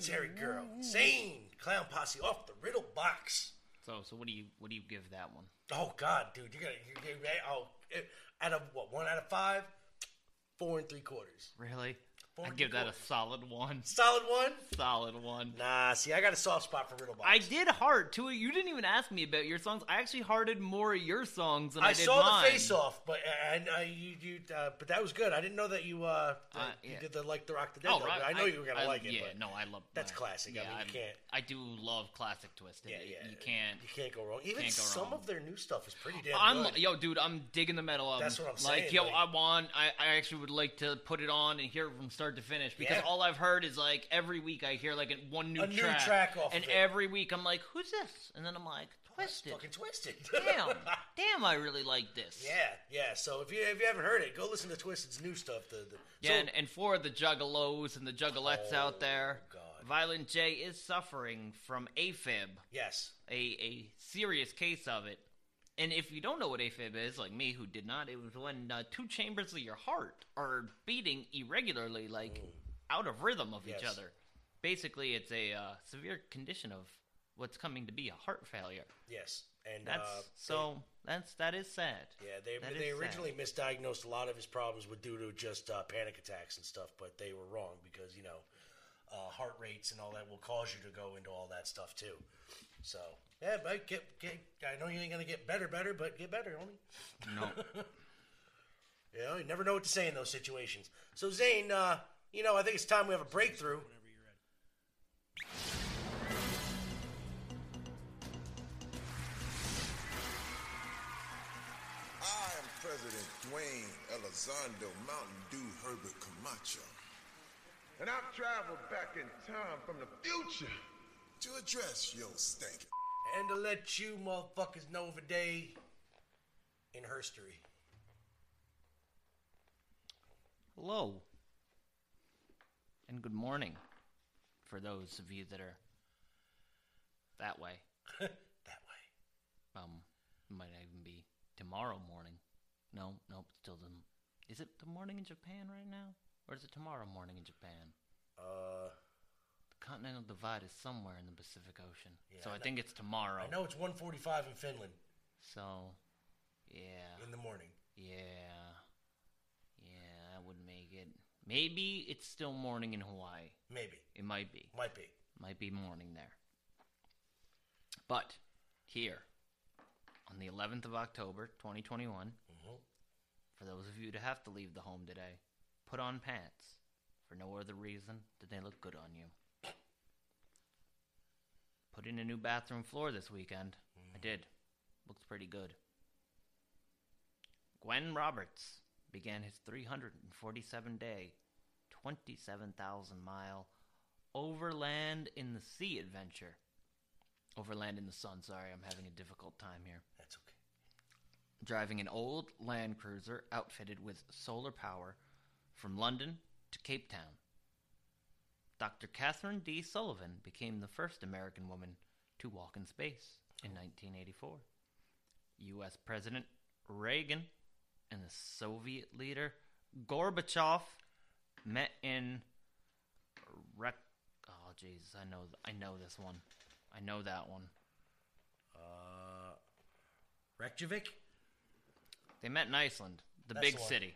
Cemetery Girl, Insane Clown Posse off the Riddle Box. So, so what do you what do you give that one? Oh God, dude, you gotta, you gotta oh, eh, out of what one out of five, four and three quarters. Really? Four I give that a solid one. Solid one. Solid one. Nah, see, I got a soft spot for Riddle Box. I did heart too. You didn't even ask me about your songs. I actually hearted more of your songs than I, did. I did saw mine. the face off, but and uh, you, you uh, but that was good. I didn't know that you uh, that Uh, you did the like the Rock the Dead. Oh, though, right. I know you were gonna I- like it. Yeah, no, I love that's uh, classic. Yeah, I mean, you can't. I do love classic Twiztid. Yeah, yeah. You can't. You can't go wrong. Even go some wrong. of their new stuff is pretty damn I'm good. yo, dude. I'm digging the metal album. That's what I'm Like, saying, yo, like- I want. I, I actually would like to put it on and hear it from start to finish because Yeah. all I've heard is like every week I hear like a- one new A new track, track off and every week I'm like, who's this? And then I'm like, Twiztid. fucking Twiztid. [LAUGHS] damn, damn, I really like this. Yeah, yeah. So if you if you haven't heard it, go listen to Twiztid's new stuff. The, the Yeah, so, and, and for the juggalos and the juggalettes oh, out there, Violent J is suffering from AFib. Yes. A, a serious case of it. And if you don't know what AFib is, like me who did not, it was when uh, two chambers of your heart are beating irregularly, like out of rhythm of each other. Basically, it's a uh, severe condition of what's coming to be a heart failure. yes, and That's uh, so that's that is sad. Yeah, they That they is sad. originally misdiagnosed a lot of his problems with due to just uh, panic attacks and stuff, but they were wrong because you know uh, heart rates and all that will cause you to go into all that stuff too. So yeah, but get, get I know you ain't gonna get better, better, but get better, homie. No. [LAUGHS] you know, you never know what to say in those situations. So Zane, uh, you know, I think it's time we have a breakthrough. I am President Dwayne Elizondo Mountain Dew Herbert Camacho. And I've traveled back in time from the future to address your stank. And to let you motherfuckers know of a day in history. Hello. And good morning for those of you that are that way. [LAUGHS] that way. Um, might not even be tomorrow morning. No, nope, still the. Is it the morning in Japan right now? Or is it tomorrow morning in Japan? Uh, continental divide is somewhere in the Pacific Ocean. Yeah, so I I think it's tomorrow. I know it's 1:45 in Finland. So, Yeah. in the morning. Yeah. Yeah, that would make it. Maybe it's still morning in Hawaii. Maybe. It might be. Might be. Might be morning there. But here, on the 11th of October, 2021, Mhm. for those of you to have to leave the home today, put on pants for no other reason than they look good on you. Put in a new bathroom floor this weekend. I mm-hmm. did. Looks pretty good. Gwen Roberts began his 347 day, 27,000 mile overland in the sea adventure. Overland in the sun, sorry, I'm having a difficult time here. That's okay. Driving an old Land Cruiser outfitted with solar power from London to Cape Town. Dr. Kathryn D. Sullivan became the first American woman to walk in space in 1984. U.S. President Reagan and the Soviet leader Gorbachev met in Rek. Oh, jeez, I know, I know this one. I know that one. Uh, Reykjavik. They met in Iceland, the That's big the one. city.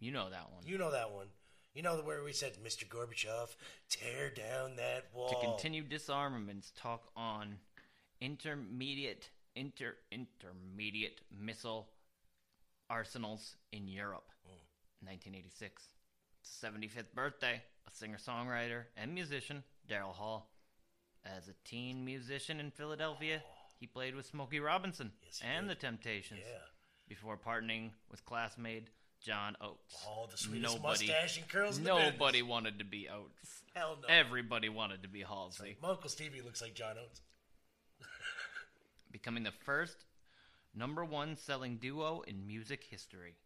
You know that one. You know that one. You know the where we said, "Mr. Gorbachev, tear down that wall." to continue disarmaments talk on intermediate inter intermediate missile arsenals in Europe. Hmm. 1986. It's 75th birthday of singer-songwriter and musician Daryl Hall. As a teen musician in Philadelphia, he played with Smokey Robinson and the Temptations Yeah. before partnering with classmate John Oates. Oh, the sweetest mustache and curls in the Nobody wanted to be Oates. Hell no. Everybody wanted to be Halsey. My Uncle Stevie looks like John Oates. [LAUGHS] becoming the first number one selling duo in music history.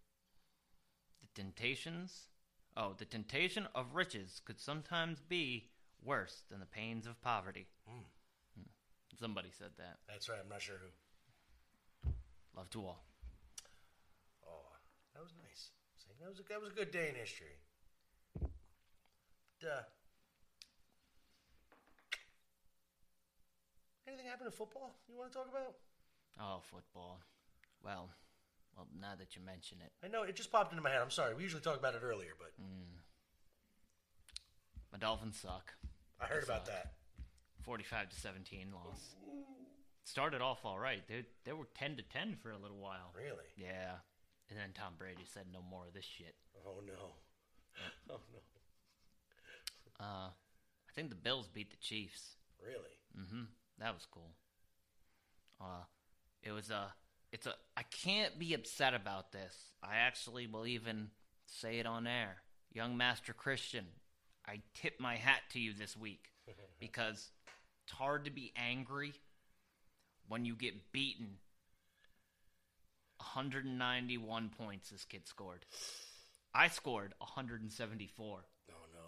The Temptations. Oh, the temptation of riches could sometimes be worse than the pains of poverty. Mm. Somebody said that. That's right. I'm not sure who. Love to all. Oh, that was nice. See, that was a, that was a good day in history. Duh. Anything happen to football you want to talk about? Oh, football. Well, well, now that you mention it, I know it just popped into my head. I'm sorry. We usually talk about it earlier, but mm. my Dolphins suck. I heard They about suck. that. Forty-five to seventeen loss. Started off all right. They they were ten to ten for a little while. Really? Yeah. And then Tom Brady said, "No more of this shit." Oh no. [LAUGHS] Oh no. Uh, I think the Bills beat the Chiefs. Really? Mm-hmm. That was cool. Uh, it was a. It's a. I can't be upset about this. I actually will even say it on air. Young Master Christian, I tip my hat to you this week [LAUGHS] because it's hard to be angry when you get beaten. 191 points this kid scored. I scored 174. Oh no.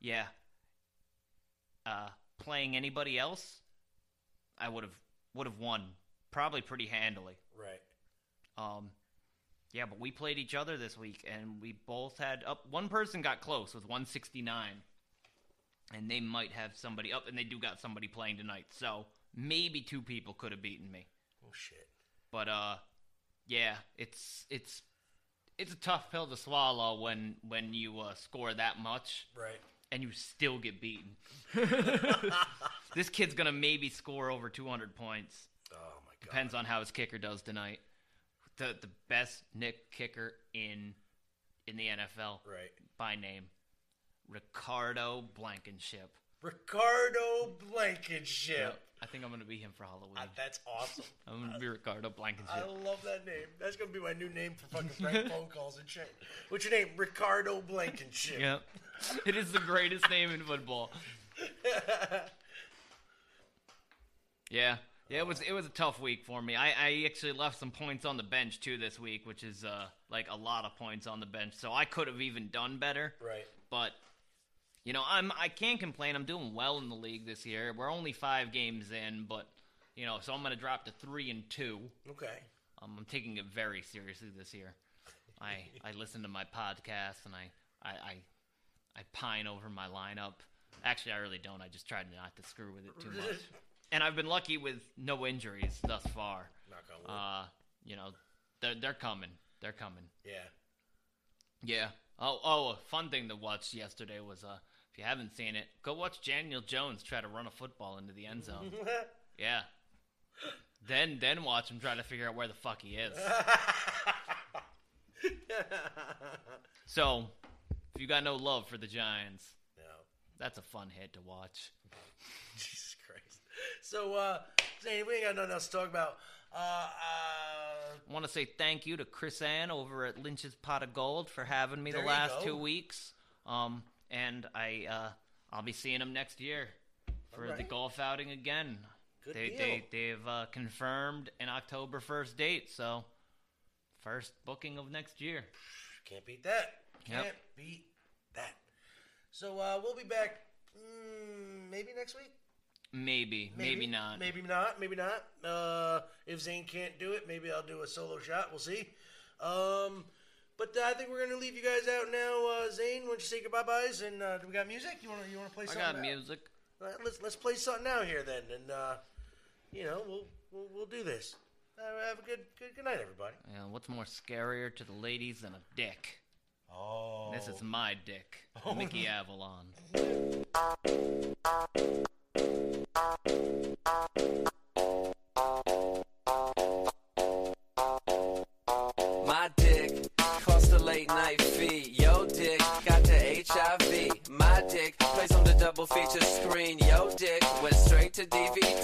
Yeah. Uh, playing anybody else, I would have would have won probably pretty handily. Right. Um, yeah, but we played each other this week, and we both had up. One person got close with 169, and they might have somebody up, and they do got somebody playing tonight. So maybe two people could have beaten me. Oh shit. But uh, yeah, it's it's it's a tough pill to swallow when when you uh, score that much, Right. and you still get beaten. [LAUGHS] this kid's gonna maybe score over 200 points. Oh my god. Depends on how his kicker does tonight. The the best Nick kicker in in the NFL, Right. By name, Ricardo Blankenship. Ricardo Blankenship. Yep. I think I'm gonna be him for Halloween. Uh, that's awesome. [LAUGHS] I'm gonna be Ricardo Blankenship. I love that name. That's gonna be my new name for fucking prank [LAUGHS] phone calls and shit. What's your name? Ricardo Blankenship. Yep. It is the greatest name in football. [LAUGHS] Yeah. Yeah, it was it was a tough week for me. I, I actually left some points on the bench too this week, which is uh like a lot of points on the bench. So I could have even done better. Right. But you know, I'm I can't complain. I'm doing well in the league this year. We're only 5 games in, but you know, so I'm going to drop to 3 and 2. Okay. Um, I'm taking it very seriously this year. I [LAUGHS] I listen to my podcast and I I I, I pine over my lineup. Actually, I really don't. I just tried not to screw with it too [LAUGHS] much. And I've been lucky with no injuries thus far. Knock on wood. Uh, you know, they're they're coming. They're coming. Yeah. Yeah. Oh, oh, a fun thing to watch yesterday was uh, if you haven't seen it, go watch Daniel Jones try to run a football into the end zone. [LAUGHS] yeah. Then then watch him try to figure out where the fuck he is. [LAUGHS] so, if you got no love for the Giants, no. that's a fun hit to watch. [LAUGHS] Jesus Christ. So, uh, Zane, we ain't got nothing else to talk about. Uh, uh, I want to say thank you to Chris Ann over at Lynch's Pot of Gold for having me the last two weeks. Um, and I uh, I'll be seeing them next year for the golf outing again. Good they deal. they they've uh, confirmed an October first date, so first booking of next year. Can't beat that. Can't beat that. So, uh, we'll be back mm, maybe next week. Maybe, maybe, not. Maybe not. Maybe not. Uh, if Zane can't do it, maybe I'll do a solo shot. We'll see. Um, but uh, I think we're gonna leave you guys out now. Uh, Zane, why don't you say goodbye byes? And uh, do we got music? You wanna you wanna play something? I something? got out? music. All right, let's let's play something out here then, and uh, you know we'll we'll, we'll do this. Uh, have a good good good night, everybody. Yeah, what's more scarier to the ladies than a dick? Oh, This is my dick, [LAUGHS] Oh. Mickey Avalon. [LAUGHS] straight